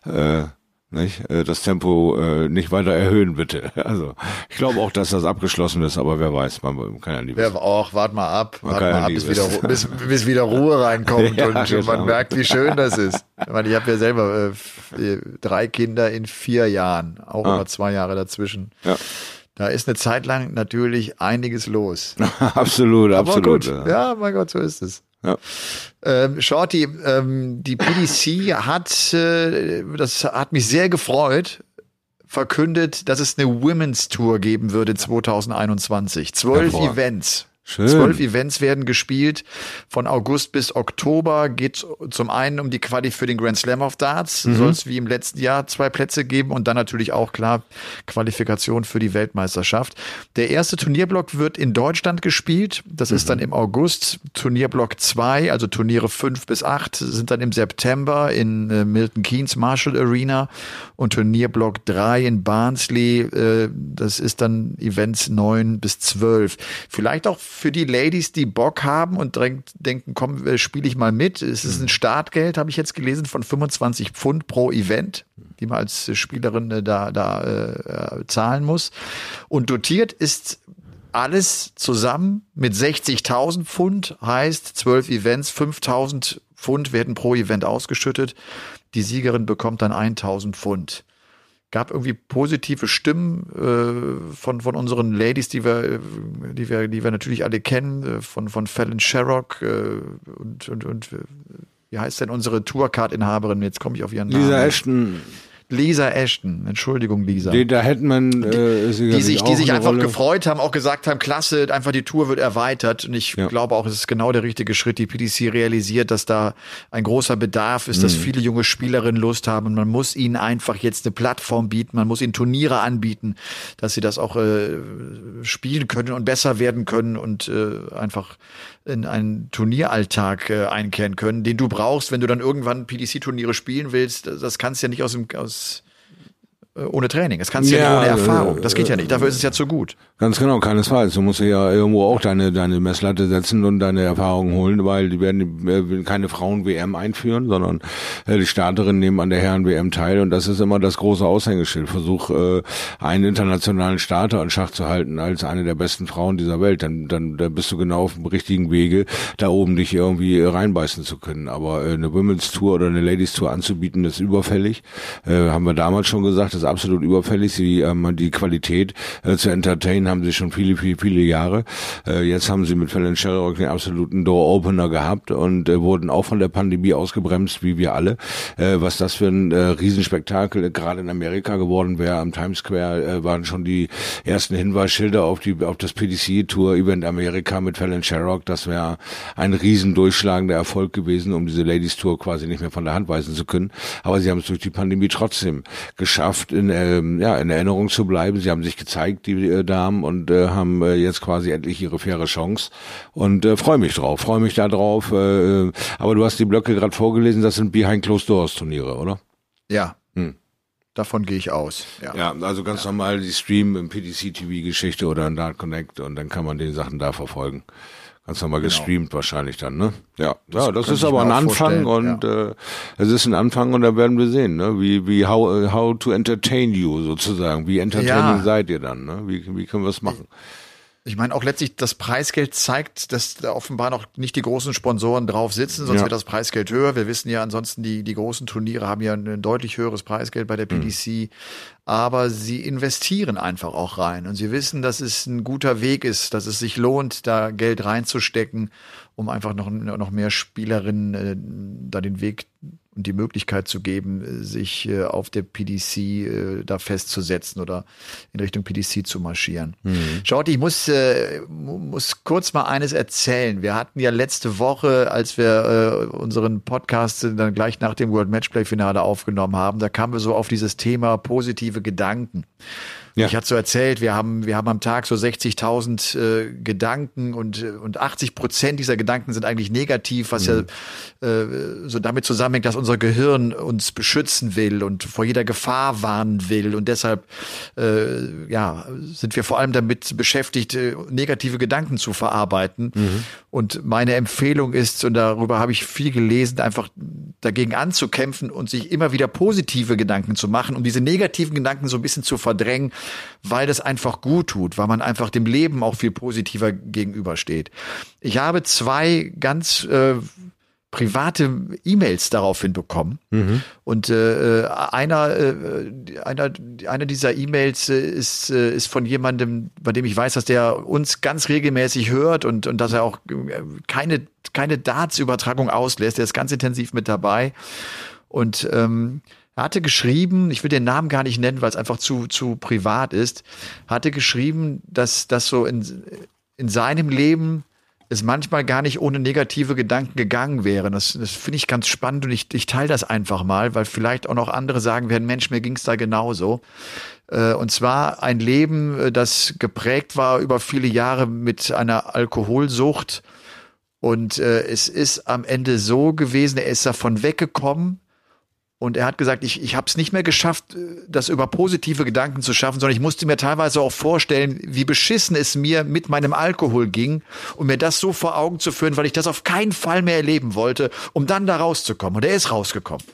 äh, nicht, äh, das Tempo äh, nicht weiter erhöhen, bitte. Also ich glaube auch, dass das abgeschlossen ist, aber wer weiß, man kann ja nie Wer auch, wart mal ab, Man wart mal ja ab, bis wieder, bis, bis wieder Ruhe reinkommt Ja, und, genau. man merkt, wie schön das ist. Ich meine, ich habe ja selber äh, äh, drei Kinder in vier Jahren, auch Ah. immer zwei Jahre dazwischen. Ja. Da ist eine Zeit lang natürlich einiges los. absolut, Aber absolut. gut, ja, mein Gott, so ist es. Ja. Ähm, Shorty, ähm, die PDC hat, äh, das hat mich sehr gefreut, verkündet, dass es eine Women's Tour geben würde 2021. Zwölf. Events. Schön. Zwölf Events werden gespielt. Von August bis Oktober geht zum einen um die Quali für den Grand Slam of Darts. Mhm. Soll es wie im letzten Jahr zwei Plätze geben und dann natürlich auch klar Qualifikation für die Weltmeisterschaft. Der erste Turnierblock wird in Deutschland gespielt. Das ist dann im August. Turnierblock 2, also Turniere 5 bis 8, sind dann im September in äh, Milton Keynes Marshall Arena und Turnierblock 3 in Barnsley. Äh, das ist dann Events 9 bis 12. Vielleicht auch für die Ladies, die Bock haben und denken, komm, äh, spiele ich mal mit. Es ist ein Startgeld, habe ich jetzt gelesen, von 25 Pfund pro Event, die man als Spielerin äh, da, da äh, äh, zahlen muss. Und dotiert ist alles zusammen mit 60.000 Pfund, heißt 12 Events, 5.000 Pfund werden pro Event ausgeschüttet. Die Siegerin bekommt dann 1.000 Pfund. Gab irgendwie positive Stimmen äh, von, von unseren Ladies, die wir, äh, die wir, die wir natürlich alle kennen, äh, von, von Fallon Sherrock äh, und, und, und äh, wie heißt denn unsere Tourcard-Inhaberin? Jetzt komme ich auf ihren Namen. Lisa Ashton. Lisa Ashton, Entschuldigung, Lisa. Die, da hätten man, äh, die sich, die sich einfach Rolle. gefreut haben, auch gesagt haben, klasse, einfach die Tour wird erweitert. Und ich ja. glaube auch, es ist genau der richtige Schritt. Die PDC realisiert, dass da ein großer Bedarf ist, mhm. dass viele junge Spielerinnen Lust haben. Und man muss ihnen einfach jetzt eine Plattform bieten, man muss ihnen Turniere anbieten, dass sie das auch äh, spielen können und besser werden können und äh, einfach in einen Turnieralltag äh, einkehren können, den du brauchst, wenn du dann irgendwann PDC-Turniere spielen willst. Das kannst du ja nicht aus dem aus äh, ohne Training. Das kannst du ja, ja nicht ohne Erfahrung. Das geht ja nicht. Dafür ist es ja zu gut. Ganz genau, keinesfalls. Du musst ja irgendwo auch deine, deine Messlatte setzen und deine Erfahrungen holen, weil die werden äh, keine Frauen-WM einführen, sondern äh, die Starterinnen nehmen an der Herren-WM teil und das ist immer das große Aushängeschild. Versuch, einen internationalen Starter an Schach zu halten als eine der besten Frauen dieser Welt. Dann, dann, dann bist du genau auf dem richtigen Wege, da oben dich irgendwie reinbeißen zu können. Aber eine Women's Tour oder eine Ladies Tour anzubieten, ist überfällig. haben wir damals schon gesagt, ist absolut überfällig. Sie, ähm, die Qualität äh, zu entertainen haben sie schon viele, viele, viele Jahre. Äh, jetzt haben sie mit Fallon Sherrock den absoluten Door-Opener gehabt und äh, wurden auch von der Pandemie ausgebremst, wie wir alle. Äh, was das für ein äh, Riesenspektakel gerade in Amerika geworden wäre. Am Times Square äh, waren schon die ersten Hinweisschilder auf die auf das PDC Tour Event Amerika mit Fallon Sherrock. Das wäre ein riesen durchschlagender Erfolg gewesen, um diese Ladies Tour quasi nicht mehr von der Hand weisen zu können. Aber sie haben es durch die Pandemie trotzdem geschafft, in, ähm, ja, in Erinnerung zu bleiben. Sie haben sich gezeigt, die äh, Damen, und äh, haben äh, jetzt quasi endlich ihre faire Chance. Und äh, freue mich drauf, freue mich da drauf. Äh, äh, aber du hast die Blöcke gerade vorgelesen, das sind Behind Closed Doors Turniere, oder? Ja. Hm. Davon gehe ich aus. Ja, ja also ganz ja. normal die Stream im PDC-TV-Geschichte oder in Dart Connect und dann kann man die Sachen da verfolgen. Ganz normal genau. gestreamt wahrscheinlich dann, ne? Ja, das, ja, das ist aber ein Anfang und ja. äh, es ist ein Anfang und da werden wir sehen, ne? Wie wie how how to entertain you sozusagen, wie entertaining ja. seid ihr dann, ne? Wie wie können wir es machen? Ich meine, auch letztlich das Preisgeld zeigt, dass da offenbar noch nicht die großen Sponsoren drauf sitzen, sonst ja. wird das Preisgeld höher. Wir wissen ja ansonsten, die, die großen Turniere haben ja ein deutlich höheres Preisgeld bei der PDC. Mhm. Aber sie investieren einfach auch rein und sie wissen, dass es ein guter Weg ist, dass es sich lohnt, da Geld reinzustecken, um einfach noch, noch mehr Spielerinnen äh, da den Weg und die Möglichkeit zu geben, sich äh, auf der PDC äh, da festzusetzen oder in Richtung PDC zu marschieren. Mhm. Schaut, ich muss, äh, muss kurz mal eines erzählen. Wir hatten ja letzte Woche, als wir äh, unseren Podcast dann gleich nach dem World Matchplay Finale aufgenommen haben, da kamen wir so auf dieses Thema positive Gedanken. Ja. Ich hatte so erzählt, wir haben, wir haben am Tag so 60.000 äh, Gedanken und, und 80 Prozent dieser Gedanken sind eigentlich negativ, was mhm. ja äh, so damit zusammenhängt, dass unser Gehirn uns beschützen will und vor jeder Gefahr warnen will. Und deshalb äh, ja, sind wir vor allem damit beschäftigt, äh, negative Gedanken zu verarbeiten. Mhm. Und meine Empfehlung ist, und darüber habe ich viel gelesen, einfach dagegen anzukämpfen und sich immer wieder positive Gedanken zu machen, um diese negativen Gedanken so ein bisschen zu verdrängen weil das einfach gut tut, weil man einfach dem Leben auch viel positiver gegenübersteht. Ich habe zwei ganz äh, private E-Mails daraufhin bekommen. Mhm. Und äh, einer, äh, einer, einer dieser E-Mails ist, äh, ist von jemandem, bei dem ich weiß, dass der uns ganz regelmäßig hört und, und dass er auch keine, keine Darts-Übertragung auslässt. Der ist ganz intensiv mit dabei. Und ähm, hatte geschrieben, ich will den Namen gar nicht nennen, weil es einfach zu, zu privat ist, hatte geschrieben, dass das so in, in seinem Leben es manchmal gar nicht ohne negative Gedanken gegangen wäre. Das, das finde ich ganz spannend und ich, ich teile das einfach mal, weil vielleicht auch noch andere sagen werden, Mensch, mir ging es da genauso. Äh, und zwar ein Leben, äh, das geprägt war über viele Jahre mit einer Alkoholsucht. Und äh, es ist am Ende so gewesen, er ist davon weggekommen und er hat gesagt, ich, ich habe es nicht mehr geschafft, äh, das über positive Gedanken zu schaffen, sondern ich musste mir teilweise auch vorstellen, wie beschissen es mir mit meinem Alkohol ging, um mir das so vor Augen zu führen, weil ich das auf keinen Fall mehr erleben wollte, um dann da rauszukommen. Und er ist rausgekommen.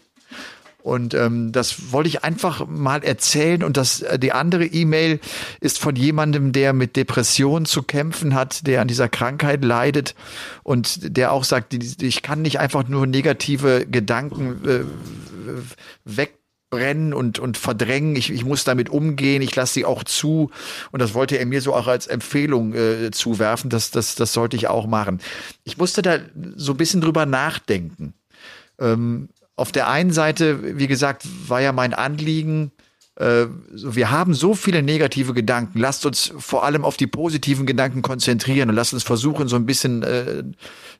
Und ähm, das wollte ich einfach mal erzählen. Und das, äh, die andere E-Mail ist von jemandem, der mit Depressionen zu kämpfen hat, der an dieser Krankheit leidet und der auch sagt, ich kann nicht einfach nur negative Gedanken äh, wegbrennen und, und verdrängen. Ich, ich muss damit umgehen. Ich lasse sie auch zu. Und das wollte er mir so auch als Empfehlung äh, zuwerfen. Das, das, das sollte ich auch machen. Ich musste da so ein bisschen drüber nachdenken. Ähm, auf der einen Seite, wie gesagt, war ja mein Anliegen, äh, wir haben so viele negative Gedanken. Lasst uns vor allem auf die positiven Gedanken konzentrieren und lasst uns versuchen, so ein bisschen äh,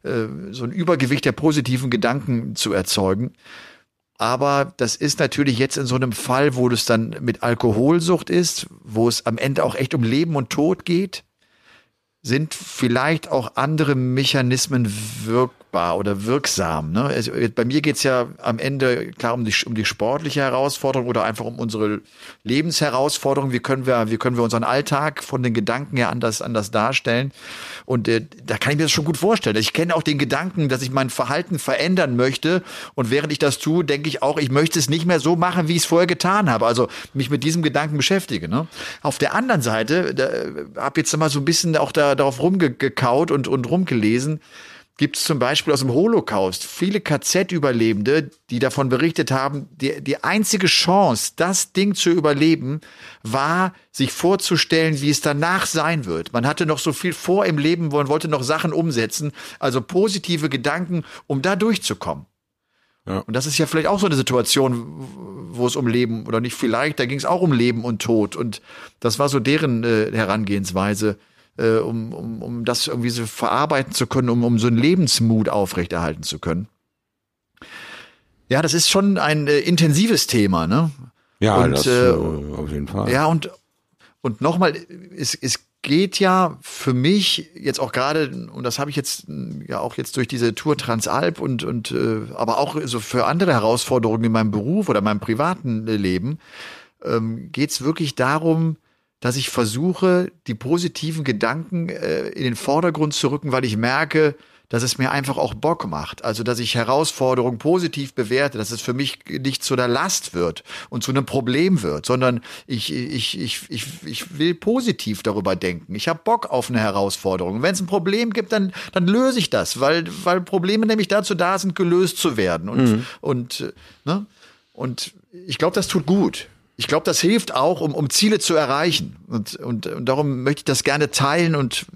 äh, so ein Übergewicht der positiven Gedanken zu erzeugen. Aber das ist natürlich jetzt in so einem Fall, wo es dann mit Alkoholsucht ist, wo es am Ende auch echt um Leben und Tod geht, sind vielleicht auch andere Mechanismen wirk wirkbar oder wirksam. Ne? Also bei mir geht's ja am Ende klar um die, um die sportliche Herausforderung oder einfach um unsere Lebensherausforderung. Wie können wir, wie können wir unseren Alltag von den Gedanken her anders, anders darstellen? Und äh, da kann ich mir das schon gut vorstellen. Ich kenne auch den Gedanken, dass ich mein Verhalten verändern möchte. Und während ich das tue, denke ich auch, ich möchte es nicht mehr so machen, wie ich es vorher getan habe. Also mich mit diesem Gedanken beschäftige. Ne? Auf der anderen Seite, da äh, habe jetzt mal so ein bisschen auch da, darauf rumgekaut und, und rumgelesen gibt es zum Beispiel aus dem Holocaust viele KZ-Überlebende, die davon berichtet haben, die, die einzige Chance, das Ding zu überleben, war, sich vorzustellen, wie es danach sein wird. Man hatte noch so viel vor im Leben, man wollte noch Sachen umsetzen, also positive Gedanken, um da durchzukommen. Ja. Und das ist ja vielleicht auch so eine Situation, wo es um Leben oder nicht vielleicht, da ging es auch um Leben und Tod. Und das war so deren äh, Herangehensweise äh, um, um, um das irgendwie so verarbeiten zu können, um, um so einen Lebensmut aufrechterhalten zu können. Ja, das ist schon ein äh, intensives Thema, ne? Ja, und, das äh, auf jeden Fall. Ja, und, und nochmal, es, es geht ja für mich jetzt auch gerade, und das habe ich jetzt ja auch jetzt durch diese Tour Transalp und, und äh, aber auch so für andere Herausforderungen in meinem Beruf oder meinem privaten Leben, ähm, geht es wirklich darum, dass ich versuche, die positiven Gedanken äh, in den Vordergrund zu rücken, weil ich merke, dass es mir einfach auch Bock macht. Also, dass ich Herausforderungen positiv bewerte, dass es für mich nicht zu einer Last wird und zu einem Problem wird, sondern ich, ich, ich, ich, ich will positiv darüber denken. Ich habe Bock auf eine Herausforderung. Wenn es ein Problem gibt, dann, dann löse ich das, weil, weil Probleme nämlich dazu da sind, gelöst zu werden. Und, mhm. und, äh, ne? und ich glaube, das tut gut ich glaube, das hilft auch, um, um Ziele zu erreichen. Und, und, und darum möchte ich das gerne teilen und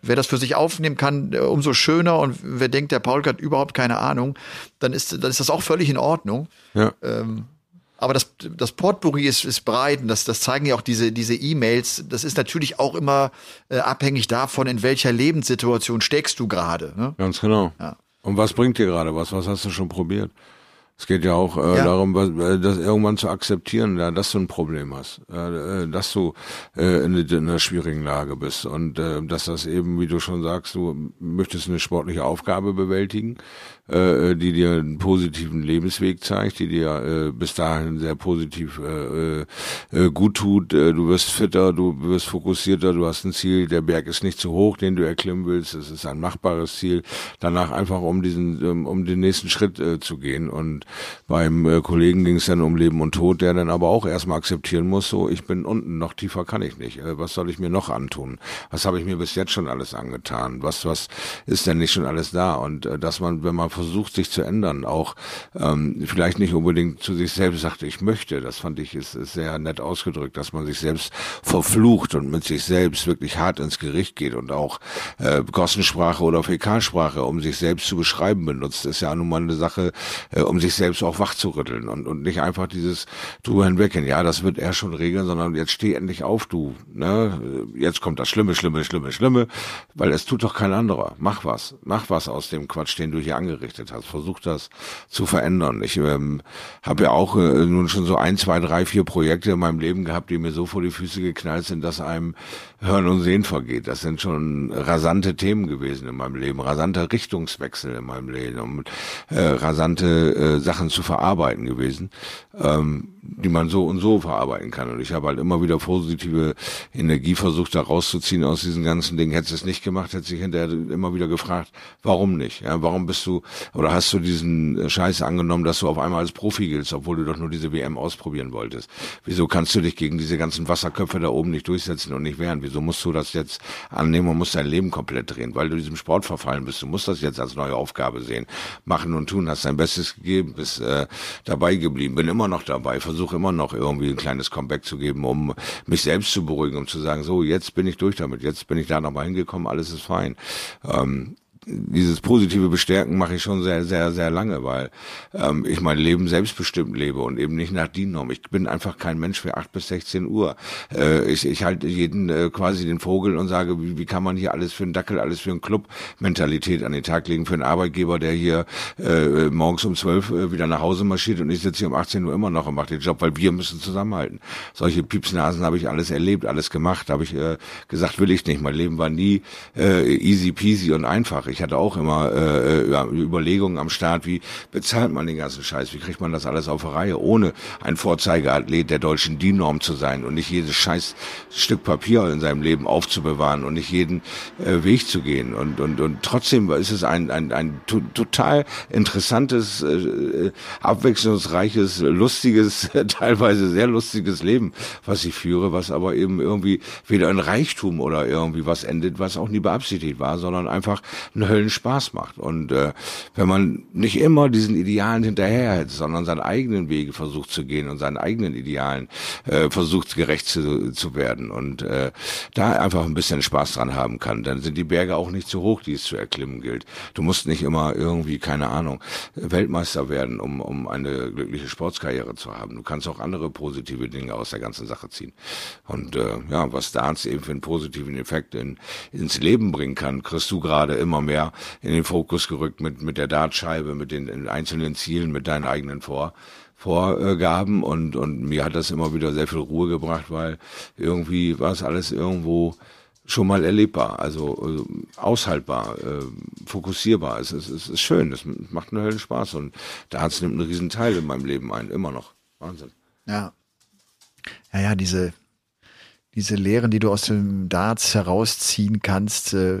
wer das für sich aufnehmen kann, äh, umso schöner. Und wer denkt, der Paul hat überhaupt keine Ahnung, dann ist, dann ist das auch völlig in Ordnung. Ja. Ähm, aber das, das Portbury ist, ist breit und das, das zeigen ja auch diese, diese E-Mails. Das ist natürlich auch immer äh, abhängig davon, in welcher Lebenssituation steckst du gerade. Ne? Ganz genau. Ja. Und was bringt dir gerade was? Was hast du schon probiert? Es geht ja auch äh, ja. darum, äh, das irgendwann zu akzeptieren, ja, dass du ein Problem hast, äh, dass du äh, in, in einer schwierigen Lage bist und äh, dass das eben, wie du schon sagst, du möchtest eine sportliche Aufgabe bewältigen äh, die dir einen positiven Lebensweg zeigt, die dir äh, bis dahin sehr positiv äh, äh, äh, gut tut. Äh, du wirst fitter, du wirst fokussierter, du hast ein Ziel, der Berg ist nicht zu hoch, den du erklimmen willst, es ist ein machbares Ziel. Danach einfach um diesen, um, um den nächsten Schritt äh, zu gehen. Und beim äh, Kollegen ging es dann um Leben und Tod, der dann aber auch erstmal akzeptieren muss, so ich bin unten, noch tiefer kann ich nicht. Äh, was soll ich mir noch antun? Was habe ich mir bis jetzt schon alles angetan? Was, was ist denn nicht schon alles da? Und äh, dass man, wenn man versucht, sich zu ändern, auch ähm, vielleicht nicht unbedingt zu sich selbst sagt, ich möchte, das fand ich ist, ist sehr nett ausgedrückt, dass man sich selbst verflucht und mit sich selbst wirklich hart ins Gericht geht und auch äh, Gossensprache oder Fäkalsprache, um sich selbst zu beschreiben benutzt, ist ja nun mal eine Sache, äh, um sich selbst auch wach zu rütteln und, und nicht einfach dieses drüber hinweggehen, ja, das wird er schon regeln, sondern jetzt steh endlich auf, du, ne, jetzt kommt das Schlimme, Schlimme, Schlimme, Schlimme, weil es tut doch kein anderer. Mach was, mach was aus dem Quatsch, den du hier angerichtet hast versucht das zu verändern. Ich ähm, habe ja auch äh, nun schon so ein, zwei, drei, vier Projekte in meinem Leben gehabt, die mir so vor die Füße geknallt sind, dass einem Hören und Sehen vergeht. Das sind schon rasante Themen gewesen in meinem Leben, rasante Richtungswechsel in meinem Leben, um äh, rasante äh, Sachen zu verarbeiten gewesen. Ähm, die man so und so verarbeiten kann. Und ich habe halt immer wieder positive Energie versucht, da rauszuziehen aus diesen ganzen Dingen. Hättest du es nicht gemacht, hätte sich hinterher immer wieder gefragt, warum nicht? Ja, warum bist du, oder hast du diesen Scheiß angenommen, dass du auf einmal als Profi giltst, obwohl du doch nur diese WM ausprobieren wolltest? Wieso kannst du dich gegen diese ganzen Wasserköpfe da oben nicht durchsetzen und nicht wehren? Wieso musst du das jetzt annehmen und musst dein Leben komplett drehen? Weil du diesem Sport verfallen bist. Du musst das jetzt als neue Aufgabe sehen. Machen und tun, hast dein Bestes gegeben, bist äh, dabei geblieben, bin immer noch dabei, versuche immer noch irgendwie ein kleines Comeback zu geben, um mich selbst zu beruhigen, um zu sagen, so, jetzt bin ich durch damit, jetzt bin ich da nochmal hingekommen, alles ist fein. Ähm, dieses positive Bestärken mache ich schon sehr, sehr, sehr lange, weil ähm, ich mein Leben selbstbestimmt lebe und eben nicht nach DIN-Norm. Ich bin einfach kein Mensch für acht bis 16 Uhr. Äh, ich, ich halte jeden äh, quasi den Vogel und sage, wie, wie kann man hier alles für einen Dackel, alles für einen Club Mentalität an den Tag legen, für einen Arbeitgeber, der hier äh, morgens um zwölf äh, wieder nach Hause marschiert und ich sitze hier um 18 Uhr immer noch und mache den Job, weil wir müssen zusammenhalten. Solche Piepsnasen habe ich alles erlebt, alles gemacht, habe ich äh, gesagt, will ich nicht. Mein Leben war nie äh, easy peasy und einfach. Ich hatte auch immer äh, Überlegungen am Start, wie bezahlt man den ganzen Scheiß, wie kriegt man das alles auf Reihe, ohne ein Vorzeigeathlet der deutschen DIN-Norm zu sein und nicht jedes scheiß Stück Papier in seinem Leben aufzubewahren und nicht jeden äh, Weg zu gehen. Und, und, und trotzdem ist es ein, ein, ein total interessantes, äh, abwechslungsreiches, lustiges, teilweise sehr lustiges Leben, was ich führe, was aber eben irgendwie weder in Reichtum oder irgendwie was endet, was auch nie beabsichtigt war, sondern einfach einen Höllenspaß macht. Und äh, wenn man nicht immer diesen Idealen hinterherhält, sondern seinen eigenen Wege versucht zu gehen und seinen eigenen Idealen äh, versucht gerecht zu, zu werden und äh, da einfach ein bisschen Spaß dran haben kann, dann sind die Berge auch nicht zu hoch, die es zu erklimmen gilt. Du musst nicht immer irgendwie, keine Ahnung, Weltmeister werden, um, um eine glückliche Sportskarriere zu haben. Du kannst auch andere positive Dinge aus der ganzen Sache ziehen. Und äh, ja, was Darts eben für einen positiven Effekt in, ins Leben bringen kann, kriegst du gerade immer mehr in den Fokus gerückt mit, mit der Dartscheibe, mit den einzelnen Zielen, mit deinen eigenen Vor. Vorgaben und, und mir hat das immer wieder sehr viel Ruhe gebracht, weil irgendwie war es alles irgendwo schon mal erlebbar, also äh, aushaltbar, äh, fokussierbar. Es, es, es ist schön, es macht einen Höllen Spaß und da hat es nimmt einen riesen Teil in meinem Leben ein, immer noch. Wahnsinn. Ja. Ja, ja, diese, diese Lehren, die du aus dem Darts herausziehen kannst, äh,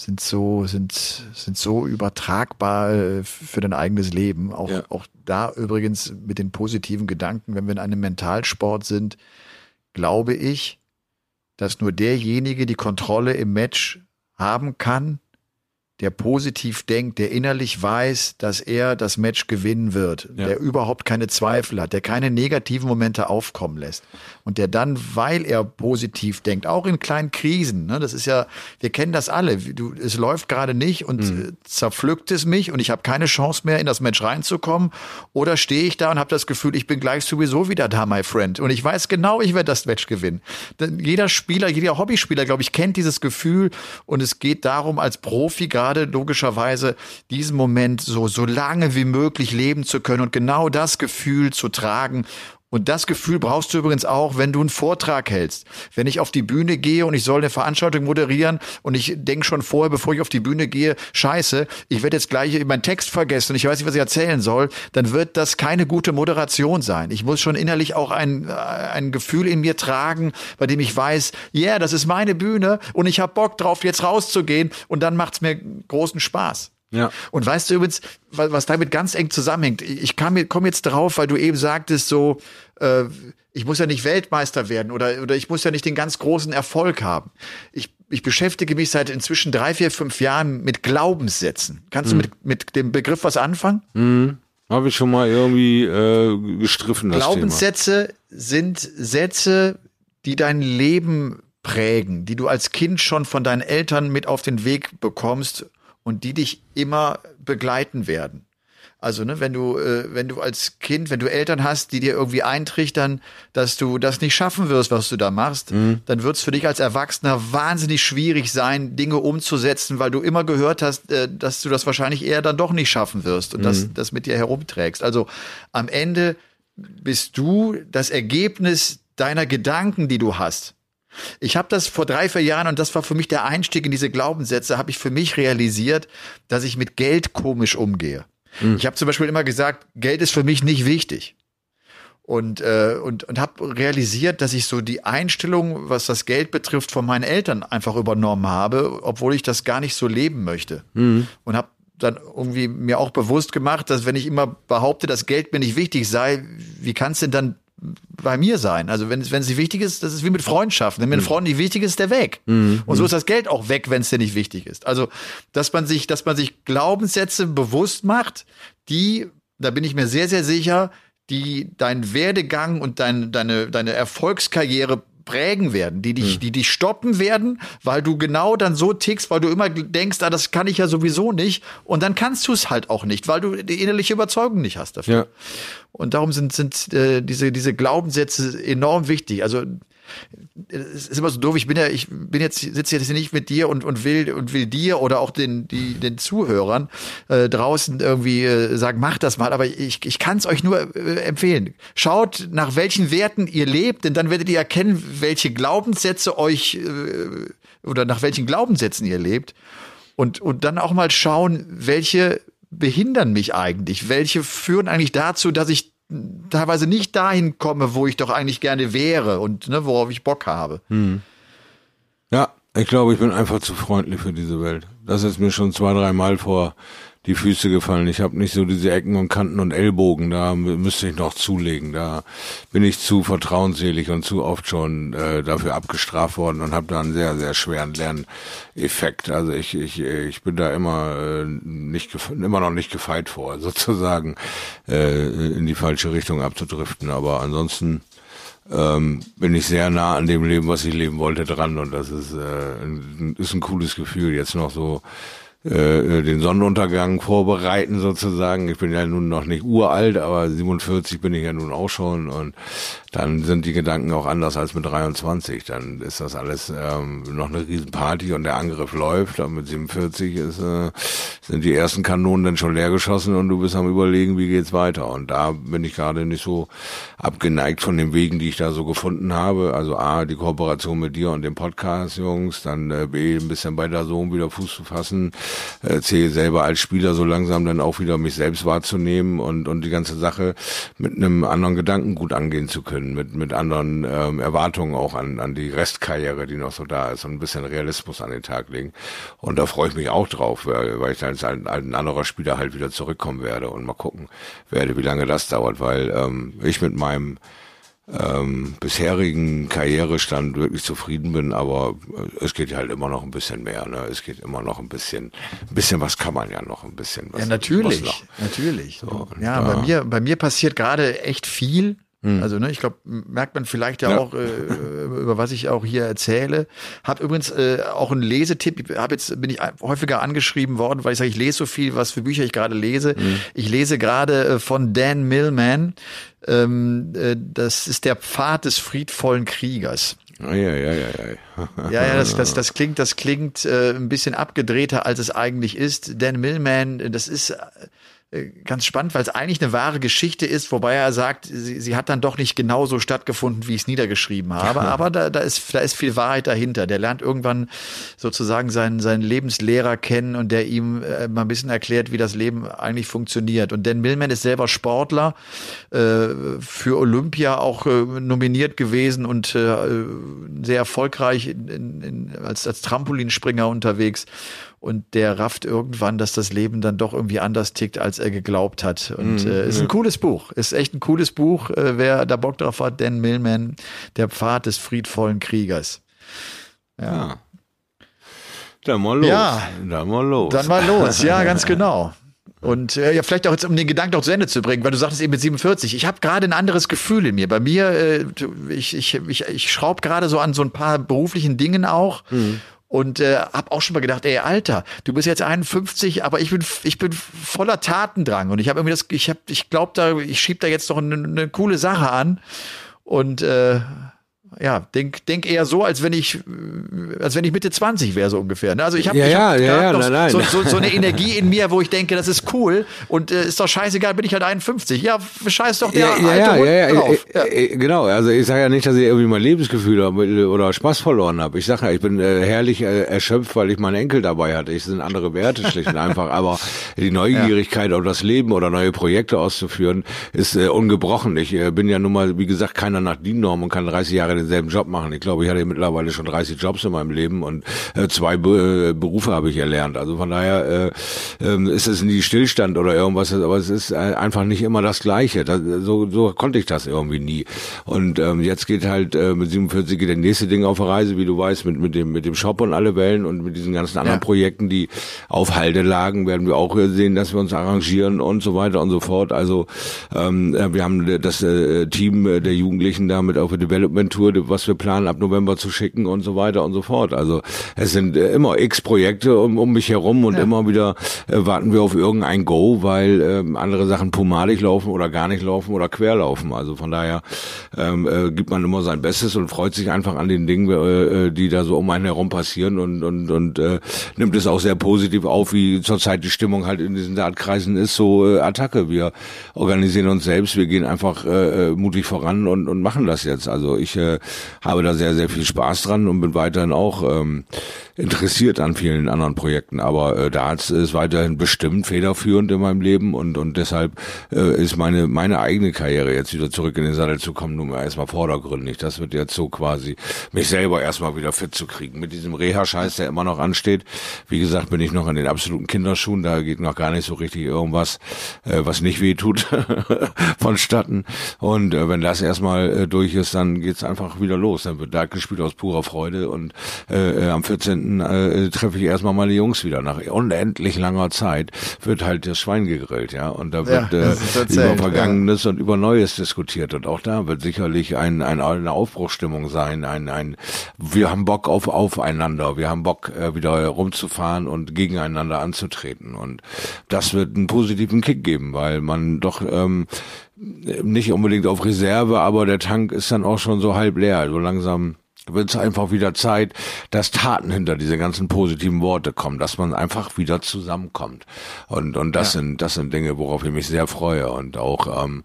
sind so, sind, sind so übertragbar äh, für dein eigenes Leben. Auch, ja. auch da übrigens mit den positiven Gedanken, wenn wir in einem Mentalsport sind, glaube ich, dass nur derjenige die Kontrolle im Match haben kann, der positiv denkt, der innerlich weiß, dass er das Match gewinnen wird, ja. der überhaupt keine Zweifel hat, der keine negativen Momente aufkommen lässt und der dann, weil er positiv denkt, auch in kleinen Krisen, ne, das ist ja, wir kennen das alle, du, es läuft gerade nicht und mhm. zerpflückt es mich und ich habe keine Chance mehr in das Match reinzukommen. Oder stehe ich da und habe das Gefühl, ich bin gleich sowieso wieder da, my friend. Und ich weiß genau, ich werde das Match gewinnen. Denn jeder Spieler, jeder Hobbyspieler, glaube ich, kennt dieses Gefühl. Und es geht darum, als Profi gerade gerade logischerweise diesen Moment so, so lange wie möglich leben zu können und genau das Gefühl zu tragen und das Gefühl brauchst du übrigens auch, wenn du einen Vortrag hältst. Wenn ich auf die Bühne gehe und ich soll eine Veranstaltung moderieren und ich denke schon vorher, bevor ich auf die Bühne gehe, scheiße, ich werde jetzt gleich meinen Text vergessen und ich weiß nicht, was ich erzählen soll, dann wird das keine gute Moderation sein. Ich muss schon innerlich auch ein, äh, ein Gefühl in mir tragen, bei dem ich weiß, ja, yeah, das ist meine Bühne und ich habe Bock drauf, jetzt rauszugehen und dann macht's mir großen Spaß. Ja. Und weißt du übrigens, was damit ganz eng zusammenhängt? Ich komme jetzt drauf, weil du eben sagtest, so, äh, ich muss ja nicht Weltmeister werden oder, oder ich muss ja nicht den ganz großen Erfolg haben. Ich, ich beschäftige mich seit inzwischen drei, vier, fünf Jahren mit Glaubenssätzen. Kannst mhm. du mit, mit dem Begriff was anfangen? Mhm. Habe ich schon mal irgendwie äh, gestriffen. Das Glaubenssätze Thema. sind Sätze, die dein Leben prägen, die du als Kind schon von deinen Eltern mit auf den Weg bekommst und die dich immer begleiten werden. Also, ne, wenn du, äh, wenn du als Kind, wenn du Eltern hast, die dir irgendwie eintrichtern, dass du das nicht schaffen wirst, was du da machst, mhm. dann wird es für dich als Erwachsener wahnsinnig schwierig sein, Dinge umzusetzen, weil du immer gehört hast, äh, dass du das wahrscheinlich eher dann doch nicht schaffen wirst und mhm. das, das mit dir herumträgst. Also am Ende bist du das Ergebnis deiner Gedanken, die du hast. Ich habe das vor drei, vier Jahren, und das war für mich der Einstieg in diese Glaubenssätze, habe ich für mich realisiert, dass ich mit Geld komisch umgehe. Mhm. Ich habe zum Beispiel immer gesagt, Geld ist für mich nicht wichtig. Und, äh, und, und habe realisiert, dass ich so die Einstellung, was das Geld betrifft, von meinen Eltern einfach übernommen habe, obwohl ich das gar nicht so leben möchte. Mhm. Und habe dann irgendwie mir auch bewusst gemacht, dass wenn ich immer behaupte, dass Geld mir nicht wichtig sei, wie kann es denn dann bei mir sein. Also wenn es wenn es nicht wichtig ist, das ist wie mit Freundschaften. Wenn mir ein mhm. Freund nicht wichtig ist, der weg. Mhm. Und so ist das Geld auch weg, wenn es dir nicht wichtig ist. Also dass man sich, dass man sich Glaubenssätze bewusst macht, die, da bin ich mir sehr sehr sicher, die deinen Werdegang und dein, deine deine Erfolgskarriere prägen werden, die dich, mhm. die dich stoppen werden, weil du genau dann so tickst, weil du immer denkst, ah, das kann ich ja sowieso nicht. Und dann kannst du es halt auch nicht, weil du die innerliche Überzeugung nicht hast dafür. Ja. Und darum sind, sind äh, diese, diese Glaubenssätze enorm wichtig. Also es ist immer so doof, ich bin ja, ich bin jetzt, sitze jetzt nicht mit dir und, und will und will dir oder auch den, die, den Zuhörern äh, draußen irgendwie äh, sagen, macht das mal, aber ich, ich kann es euch nur äh, empfehlen. Schaut, nach welchen Werten ihr lebt, denn dann werdet ihr erkennen, welche Glaubenssätze euch äh, oder nach welchen Glaubenssätzen ihr lebt. Und, und dann auch mal schauen, welche behindern mich eigentlich? Welche führen eigentlich dazu, dass ich teilweise nicht dahin komme, wo ich doch eigentlich gerne wäre und ne, worauf ich Bock habe. Hm. Ja, ich glaube, ich bin einfach zu freundlich für diese Welt. Das ist mir schon zwei, dreimal vor die Füße gefallen. Ich habe nicht so diese Ecken und Kanten und Ellbogen, da müsste ich noch zulegen. Da bin ich zu vertrauensselig und zu oft schon äh, dafür abgestraft worden und habe da einen sehr, sehr schweren Lerneffekt. Also ich, ich, ich bin da immer äh, nicht immer noch nicht gefeit vor, sozusagen äh, in die falsche Richtung abzudriften. Aber ansonsten ähm, bin ich sehr nah an dem Leben, was ich leben wollte, dran und das ist, äh, ein, ist ein cooles Gefühl, jetzt noch so äh, den Sonnenuntergang vorbereiten sozusagen. Ich bin ja nun noch nicht uralt, aber 47 bin ich ja nun auch schon und dann sind die Gedanken auch anders als mit 23. Dann ist das alles ähm, noch eine Riesenparty und der Angriff läuft. Und mit 47 ist, äh, sind die ersten Kanonen dann schon leer geschossen und du bist am überlegen, wie geht's weiter. Und da bin ich gerade nicht so abgeneigt von den Wegen, die ich da so gefunden habe. Also A, die Kooperation mit dir und dem Podcast, Jungs, dann äh, B, ein bisschen bei der Sohn wieder Fuß zu fassen, äh, C, selber als Spieler so langsam dann auch wieder mich selbst wahrzunehmen und, und die ganze Sache mit einem anderen Gedanken gut angehen zu können können, mit, mit anderen ähm, Erwartungen auch an, an die Restkarriere, die noch so da ist und ein bisschen Realismus an den Tag legen. Und da freue ich mich auch drauf, weil, weil ich dann als ein, ein anderer Spieler halt wieder zurückkommen werde und mal gucken werde, wie lange das dauert, weil ähm, ich mit meinem ähm, bisherigen Karrierestand wirklich zufrieden bin, aber äh, es geht halt immer noch ein bisschen mehr. Ne? Es geht immer noch ein bisschen, ein bisschen was kann man ja noch ein bisschen. Was, ja, natürlich, natürlich. So, ja, bei mir, bei mir passiert gerade echt viel. Hm. Also, ne, ich glaube, merkt man vielleicht ja, ja. auch, äh, über was ich auch hier erzähle. Hab übrigens äh, auch einen Lesetipp. Hab jetzt bin ich häufiger angeschrieben worden, weil ich sage, ich lese so viel, was für Bücher ich gerade lese. Hm. Ich lese gerade äh, von Dan Millman. Ähm, äh, das ist der Pfad des friedvollen Kriegers. Ja, ja, ja, ja. ja, ja, das, das, das klingt, das klingt äh, ein bisschen abgedrehter, als es eigentlich ist. Dan Millman, das ist äh, ganz spannend, weil es eigentlich eine wahre Geschichte ist, wobei er sagt, sie, sie hat dann doch nicht genauso stattgefunden, wie ich es niedergeschrieben habe. Aber da, da, ist, da ist viel Wahrheit dahinter. Der lernt irgendwann sozusagen seinen, seinen Lebenslehrer kennen und der ihm äh, mal ein bisschen erklärt, wie das Leben eigentlich funktioniert. Und Dan Millman ist selber Sportler, äh, für Olympia auch äh, nominiert gewesen und äh, sehr erfolgreich in, in, als, als Trampolinspringer unterwegs und der rafft irgendwann, dass das Leben dann doch irgendwie anders tickt, als er geglaubt hat. Und mhm. äh, ist ein cooles Buch. Ist echt ein cooles Buch. Äh, wer da Bock drauf hat, Dan Millman, Der Pfad des friedvollen Kriegers. Ja. ja. Dann mal los. Ja, dann mal los. Dann mal los, ja, ganz genau. Und äh, ja, vielleicht auch jetzt, um den Gedanken noch zu Ende zu bringen, weil du sagtest eben mit 47. Ich habe gerade ein anderes Gefühl in mir. Bei mir, äh, ich, ich, ich, ich schraube gerade so an so ein paar beruflichen Dingen auch. Mhm. Und äh, habe auch schon mal gedacht, ey, Alter, du bist jetzt 51, aber ich bin ich bin voller Tatendrang. Und ich habe irgendwie das, ich habe, ich glaube da, ich schieb da jetzt noch eine, eine coole Sache an. Und äh, ja, denk, denk eher so, als wenn ich, als wenn ich Mitte 20 wäre, so ungefähr. Ne? Also ich habe ja, ich hab ja, ja, nein. So, so, so, eine Energie in mir, wo ich denke, das ist cool und äh, ist doch scheißegal, bin ich halt 51. Ja, scheiß doch der ja, alte ja, Hund ja, ja, drauf. Ja. Genau, also ich sage ja nicht, dass ich irgendwie mein Lebensgefühl oder Spaß verloren habe. Ich sage ja, ich bin äh, herrlich äh, erschöpft, weil ich meinen Enkel dabei hatte. Ich sind andere Werte schlicht und einfach, aber die Neugierigkeit auf das Leben oder neue Projekte auszuführen, ist äh, ungebrochen. Ich äh, bin ja nun mal, wie gesagt, keiner nach DIN-Norm und kann 30 Jahre denselben Job machen. Ich glaube, ich hatte mittlerweile schon 30 Jobs in meinem Leben und äh, zwei Be äh, Berufe habe ich erlernt. Also von daher äh, äh, ist es nie Stillstand oder irgendwas, aber es ist äh, einfach nicht immer das Gleiche. Das, so, so konnte ich das irgendwie nie. Und ähm, jetzt geht halt äh, mit 47 geht der nächste Ding auf Reise, wie du weißt, mit mit dem mit dem Shop und alle Wellen und mit diesen ganzen anderen ja. Projekten, die auf Halde lagen, werden wir auch sehen, dass wir uns arrangieren und so weiter und so fort. Also ähm, äh, wir haben das äh, Team der Jugendlichen damit auf der Development Tour Tour, was wir planen, ab November zu schicken und so weiter und so fort. Also es sind äh, immer x Projekte um, um mich herum und ja. immer wieder äh, warten wir auf irgendein Go, weil äh, andere Sachen pomadig laufen oder gar nicht laufen oder quer laufen. Also von daher ähm, äh, gibt man immer sein Bestes und freut sich einfach an den Dingen, äh, äh, die da so um einen herum passieren und und und äh, nimmt es auch sehr positiv auf, wie zurzeit die Stimmung halt in diesen Dartkreisen ist. So äh, Attacke, wir organisieren uns selbst, wir gehen einfach äh, äh mutig voran und und machen das jetzt. Also ich äh, habe da sehr sehr viel Spaß dran und bin weiterhin auch ähm, interessiert an vielen anderen Projekten. Aber äh, Darts ist weiterhin bestimmt federführend in meinem Leben und und deshalb äh, ist meine meine eigene Karriere jetzt wieder zurück in den Sattel zu kommen mal erstmal vordergründig. Das wird jetzt so quasi mich selber erstmal wieder fit zu kriegen mit diesem Reha-Scheiß, der immer noch ansteht. Wie gesagt, bin ich noch in den absoluten Kinderschuhen. Da geht noch gar nicht so richtig irgendwas, äh, was nicht weh tut, vonstatten. Und äh, wenn das erstmal äh, durch ist, dann geht's einfach wieder los. Dann wird Dart gespielt aus purer Freude und äh, äh am 14. Äh, treffe ich erstmal meine Jungs wieder. Nach unendlich langer Zeit wird halt das Schwein gegrillt, ja. Und da wird ja, äh, über Vergangenes ja. und über Neues diskutiert. Und auch da wird sicherlich ein, ein, eine Aufbruchstimmung sein. Ein, ein, wir haben Bock auf aufeinander. Wir haben Bock, äh, wieder rumzufahren und gegeneinander anzutreten. Und das wird einen positiven Kick geben, weil man doch ähm, nicht unbedingt auf Reserve, aber der Tank ist dann auch schon so halb leer. So langsam wird es einfach wieder Zeit, dass Taten hinter diese ganzen positiven Worte kommen, dass man einfach wieder zusammenkommt. Und und das ja. sind das sind Dinge, worauf ich mich sehr freue und auch ähm,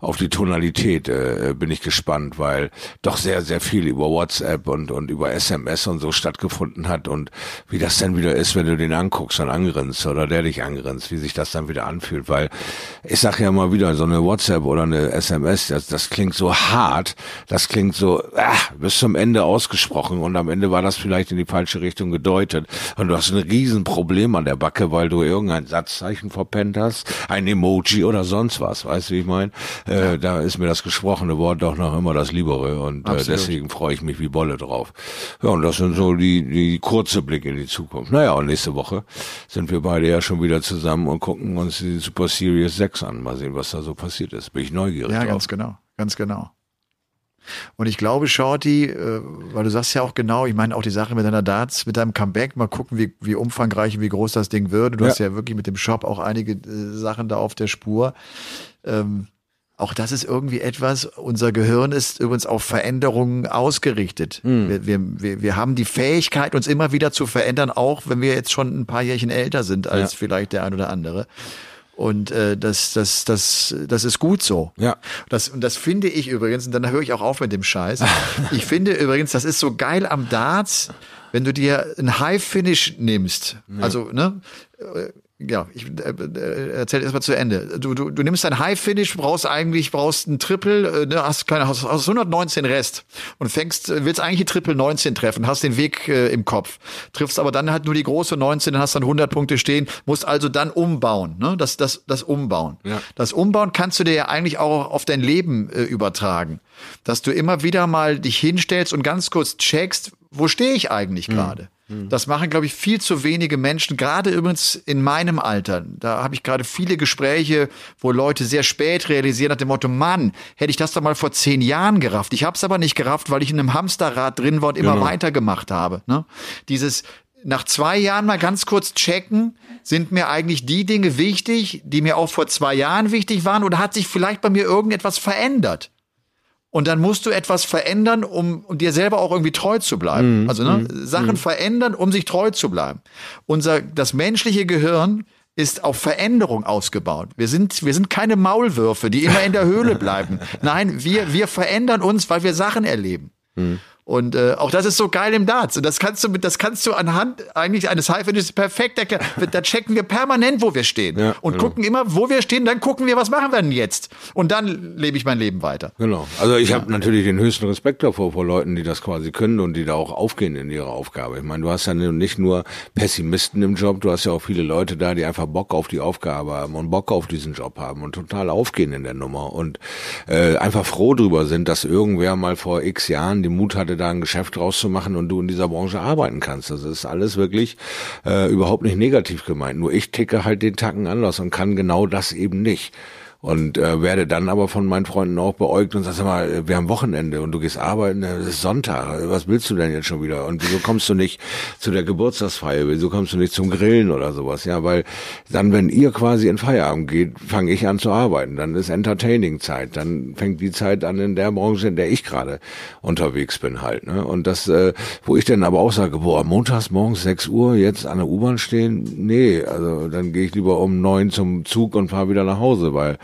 auf die Tonalität äh, bin ich gespannt, weil doch sehr sehr viel über WhatsApp und und über SMS und so stattgefunden hat und wie das dann wieder ist, wenn du den anguckst und angrinst oder der dich angrinst, wie sich das dann wieder anfühlt, weil ich sag ja immer wieder so eine WhatsApp oder eine SMS, das das klingt so hart, das klingt so ah, bis zum Ende ausgesprochen und am Ende war das vielleicht in die falsche Richtung gedeutet. Und du hast ein Riesenproblem an der Backe, weil du irgendein Satzzeichen verpennt hast, ein Emoji oder sonst was, weißt du, wie ich meine? Äh, da ist mir das gesprochene Wort doch noch immer das Liebere und äh, deswegen freue ich mich wie Bolle drauf. Ja, und das sind so die, die kurze Blicke in die Zukunft. Naja, und nächste Woche sind wir beide ja schon wieder zusammen und gucken uns die Super Series 6 an. Mal sehen, was da so passiert ist. Bin ich neugierig Ja, drauf. ganz genau, ganz genau. Und ich glaube, Shorty, äh, weil du sagst ja auch genau, ich meine auch die Sache mit deiner Darts, mit deinem Comeback, mal gucken, wie, wie umfangreich und wie groß das Ding wird. Du ja. hast ja wirklich mit dem Shop auch einige äh, Sachen da auf der Spur. Ähm, auch das ist irgendwie etwas, unser Gehirn ist übrigens auf Veränderungen ausgerichtet. Mhm. Wir, wir, wir, haben die Fähigkeit, uns immer wieder zu verändern, auch wenn wir jetzt schon ein paar Jährchen älter sind als ja. vielleicht der ein oder andere. Und äh, das, das, das, das ist gut so. Ja. Das, und das finde ich übrigens, und dann höre ich auch auf mit dem Scheiß. ich finde übrigens, das ist so geil am Darts, wenn du dir ein High Finish nimmst. Ja. Also, ne? Ja, ich äh, äh, erzähl erstmal zu Ende. Du, du, du nimmst ein High Finish, brauchst eigentlich brauchst ein Triple, äh, ne, hast keine hast, hast 119 Rest und fängst willst eigentlich die Triple 19 treffen, hast den Weg äh, im Kopf. Triffst aber dann halt nur die große 19, dann hast dann 100 Punkte stehen, musst also dann umbauen, ne? Das das das umbauen. Ja. Das umbauen kannst du dir ja eigentlich auch auf dein Leben äh, übertragen, dass du immer wieder mal dich hinstellst und ganz kurz checkst, wo stehe ich eigentlich hm. gerade? Mhm. Das machen, glaube ich, viel zu wenige Menschen, gerade übrigens in meinem Alter. Da habe ich gerade viele Gespräche, wo Leute sehr spät realisieren nach dem Motto, Mann, hätte ich das doch mal vor zehn Jahren gerafft. Ich habe es aber nicht gerafft, weil ich in einem Hamsterrad drin war und immer genau. weitergemacht habe. Ne? Dieses nach zwei Jahren mal ganz kurz checken, sind mir eigentlich die Dinge wichtig, die mir auch vor zwei Jahren wichtig waren oder hat sich vielleicht bei mir irgendetwas verändert? Und dann musst du etwas verändern, um, um dir selber auch irgendwie treu zu bleiben. Mm, also ne, mm, Sachen mm. verändern, um sich treu zu bleiben. Unser das menschliche Gehirn ist auf Veränderung ausgebaut. Wir sind, wir sind keine Maulwürfe, die immer in der Höhle bleiben. Nein, wir, wir verändern uns, weil wir Sachen erleben. Und äh, auch das ist so geil im Darts. Und das kannst du mit, das kannst du anhand eigentlich eines High Finishes perfekt erkennen. Da checken wir permanent, wo wir stehen. Ja, und genau. gucken immer, wo wir stehen, dann gucken wir, was machen wir denn jetzt? Und dann lebe ich mein Leben weiter. Genau. Also ich ja. habe natürlich den höchsten Respekt davor vor Leuten, die das quasi können und die da auch aufgehen in ihrer Aufgabe. Ich meine, du hast ja nicht nur Pessimisten im Job, du hast ja auch viele Leute da, die einfach Bock auf die Aufgabe haben und Bock auf diesen Job haben und total aufgehen in der Nummer und äh, einfach froh drüber sind, dass irgendwer mal vor x Jahren den Mut hatte, da ein Geschäft draus zu machen und du in dieser Branche arbeiten kannst. Das ist alles wirklich äh, überhaupt nicht negativ gemeint. Nur ich ticke halt den Tacken anders und kann genau das eben nicht. Und äh, werde dann aber von meinen Freunden auch beäugt und sag sag mal, wir haben Wochenende und du gehst arbeiten, es ist Sonntag, was willst du denn jetzt schon wieder? Und wieso kommst du nicht zu der Geburtstagsfeier, wieso kommst du nicht zum Grillen oder sowas? Ja, weil dann, wenn ihr quasi in Feierabend geht, fange ich an zu arbeiten, dann ist Entertaining-Zeit, dann fängt die Zeit an in der Branche, in der ich gerade unterwegs bin halt. Ne? Und das, äh, wo ich dann aber auch sage, boah, montags morgens 6 Uhr jetzt an der U-Bahn stehen, nee, also dann gehe ich lieber um neun zum Zug und fahre wieder nach Hause, weil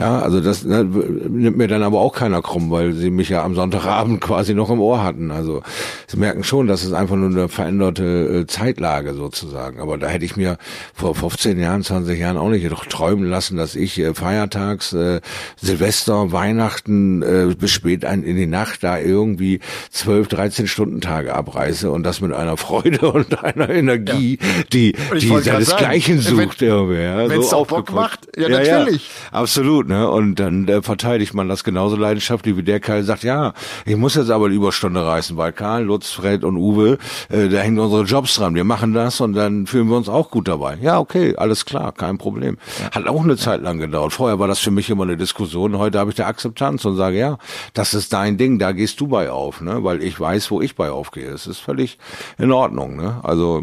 ja, also das ne, nimmt mir dann aber auch keiner krumm, weil sie mich ja am Sonntagabend quasi noch im Ohr hatten. Also sie merken schon, dass es einfach nur eine veränderte äh, Zeitlage sozusagen. Aber da hätte ich mir vor 15 Jahren, 20 Jahren auch nicht doch träumen lassen, dass ich äh, feiertags, äh, Silvester, Weihnachten äh, bis spät ein, in die Nacht da irgendwie 12, 13 Stunden Tage abreiße und das mit einer Freude und einer Energie, ja. die, die seinesgleichen sucht. Wenn es so auch Bock macht, ja, ja natürlich. Ja, absolut ne? Und dann äh, verteidigt man das genauso leidenschaftlich wie der Kerl sagt, ja, ich muss jetzt aber eine Überstunde reißen, weil Karl, Lutz, Fred und Uwe, äh, da hängen unsere Jobs dran. Wir machen das und dann fühlen wir uns auch gut dabei. Ja, okay, alles klar, kein Problem. Hat auch eine Zeit lang gedauert. Vorher war das für mich immer eine Diskussion. Heute habe ich die Akzeptanz und sage, ja, das ist dein Ding, da gehst du bei auf, ne? Weil ich weiß, wo ich bei aufgehe. Es ist völlig in Ordnung, ne? Also,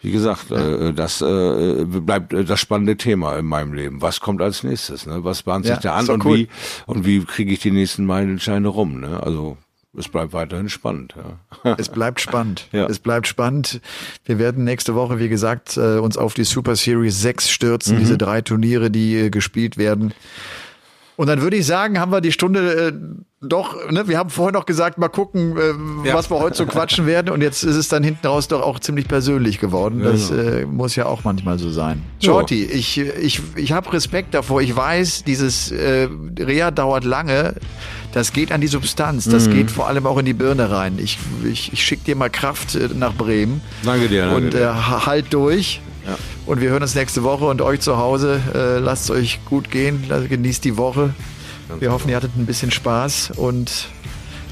wie gesagt, äh, das äh, bleibt das spannende Thema in meinem Leben. Was kommt als nächstes, ne? Was bahnt sich ja, da an und cool. wie und wie kriege ich die nächsten Meilensteine rum. Ne? Also es bleibt weiterhin spannend. Ja. Es bleibt spannend. Ja. Es bleibt spannend. Wir werden nächste Woche, wie gesagt, äh, uns auf die Super Series 6 stürzen, mhm. diese drei Turniere, die äh, gespielt werden. Und dann würde ich sagen, haben wir die Stunde äh, doch, ne, wir haben vorhin noch gesagt, mal gucken, äh, ja. was wir heute so quatschen werden. Und jetzt ist es dann hinten raus doch auch ziemlich persönlich geworden. Das genau. äh, muss ja auch manchmal so sein. Shorty, so. ich, ich, ich habe Respekt davor. Ich weiß, dieses äh, Reha dauert lange. Das geht an die Substanz. Das mhm. geht vor allem auch in die Birne rein. Ich, ich, ich schicke dir mal Kraft äh, nach Bremen. Danke dir. Danke und äh, halt durch. Ja. Und wir hören uns nächste Woche und euch zu Hause. Äh, lasst es euch gut gehen. Genießt die Woche. Ganz wir hoffen, ihr hattet ein bisschen Spaß und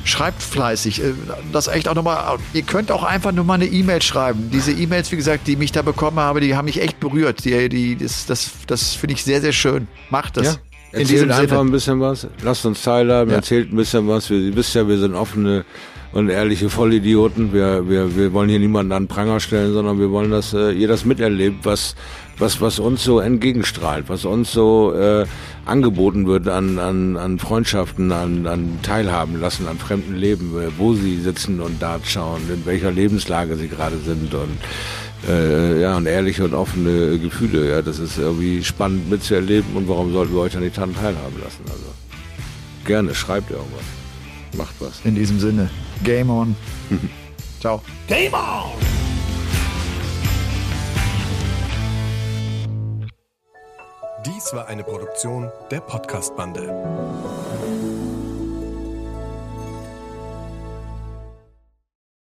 schreibt fleißig. Äh, das echt auch nochmal. Ihr könnt auch einfach nur mal eine E-Mail schreiben. Diese E-Mails, wie gesagt, die mich da bekommen habe, die haben mich echt berührt. Die, die, das das, das finde ich sehr, sehr schön. Macht das. Ja. Erzählt einfach Sinne. ein bisschen was. Lasst uns teilhaben. Ja. Erzählt ein bisschen was. ihr wisst ja, wir sind offene und ehrliche Vollidioten. Wir, wir, wir wollen hier niemanden an Pranger stellen, sondern wir wollen, dass äh, ihr das miterlebt, was, was, was uns so entgegenstrahlt, was uns so äh, angeboten wird an, an, an Freundschaften, an, an Teilhaben lassen, an fremden Leben, äh, wo sie sitzen und Dart schauen, in welcher Lebenslage sie gerade sind und äh, ja, und ehrliche und offene Gefühle. Ja, das ist irgendwie spannend mitzuerleben und warum sollten wir euch da nicht daran teilhaben lassen? Also gerne, schreibt irgendwas. Macht was. In diesem Sinne, Game on. Ciao. Game on! Dies war eine Produktion der Podcast-Bande.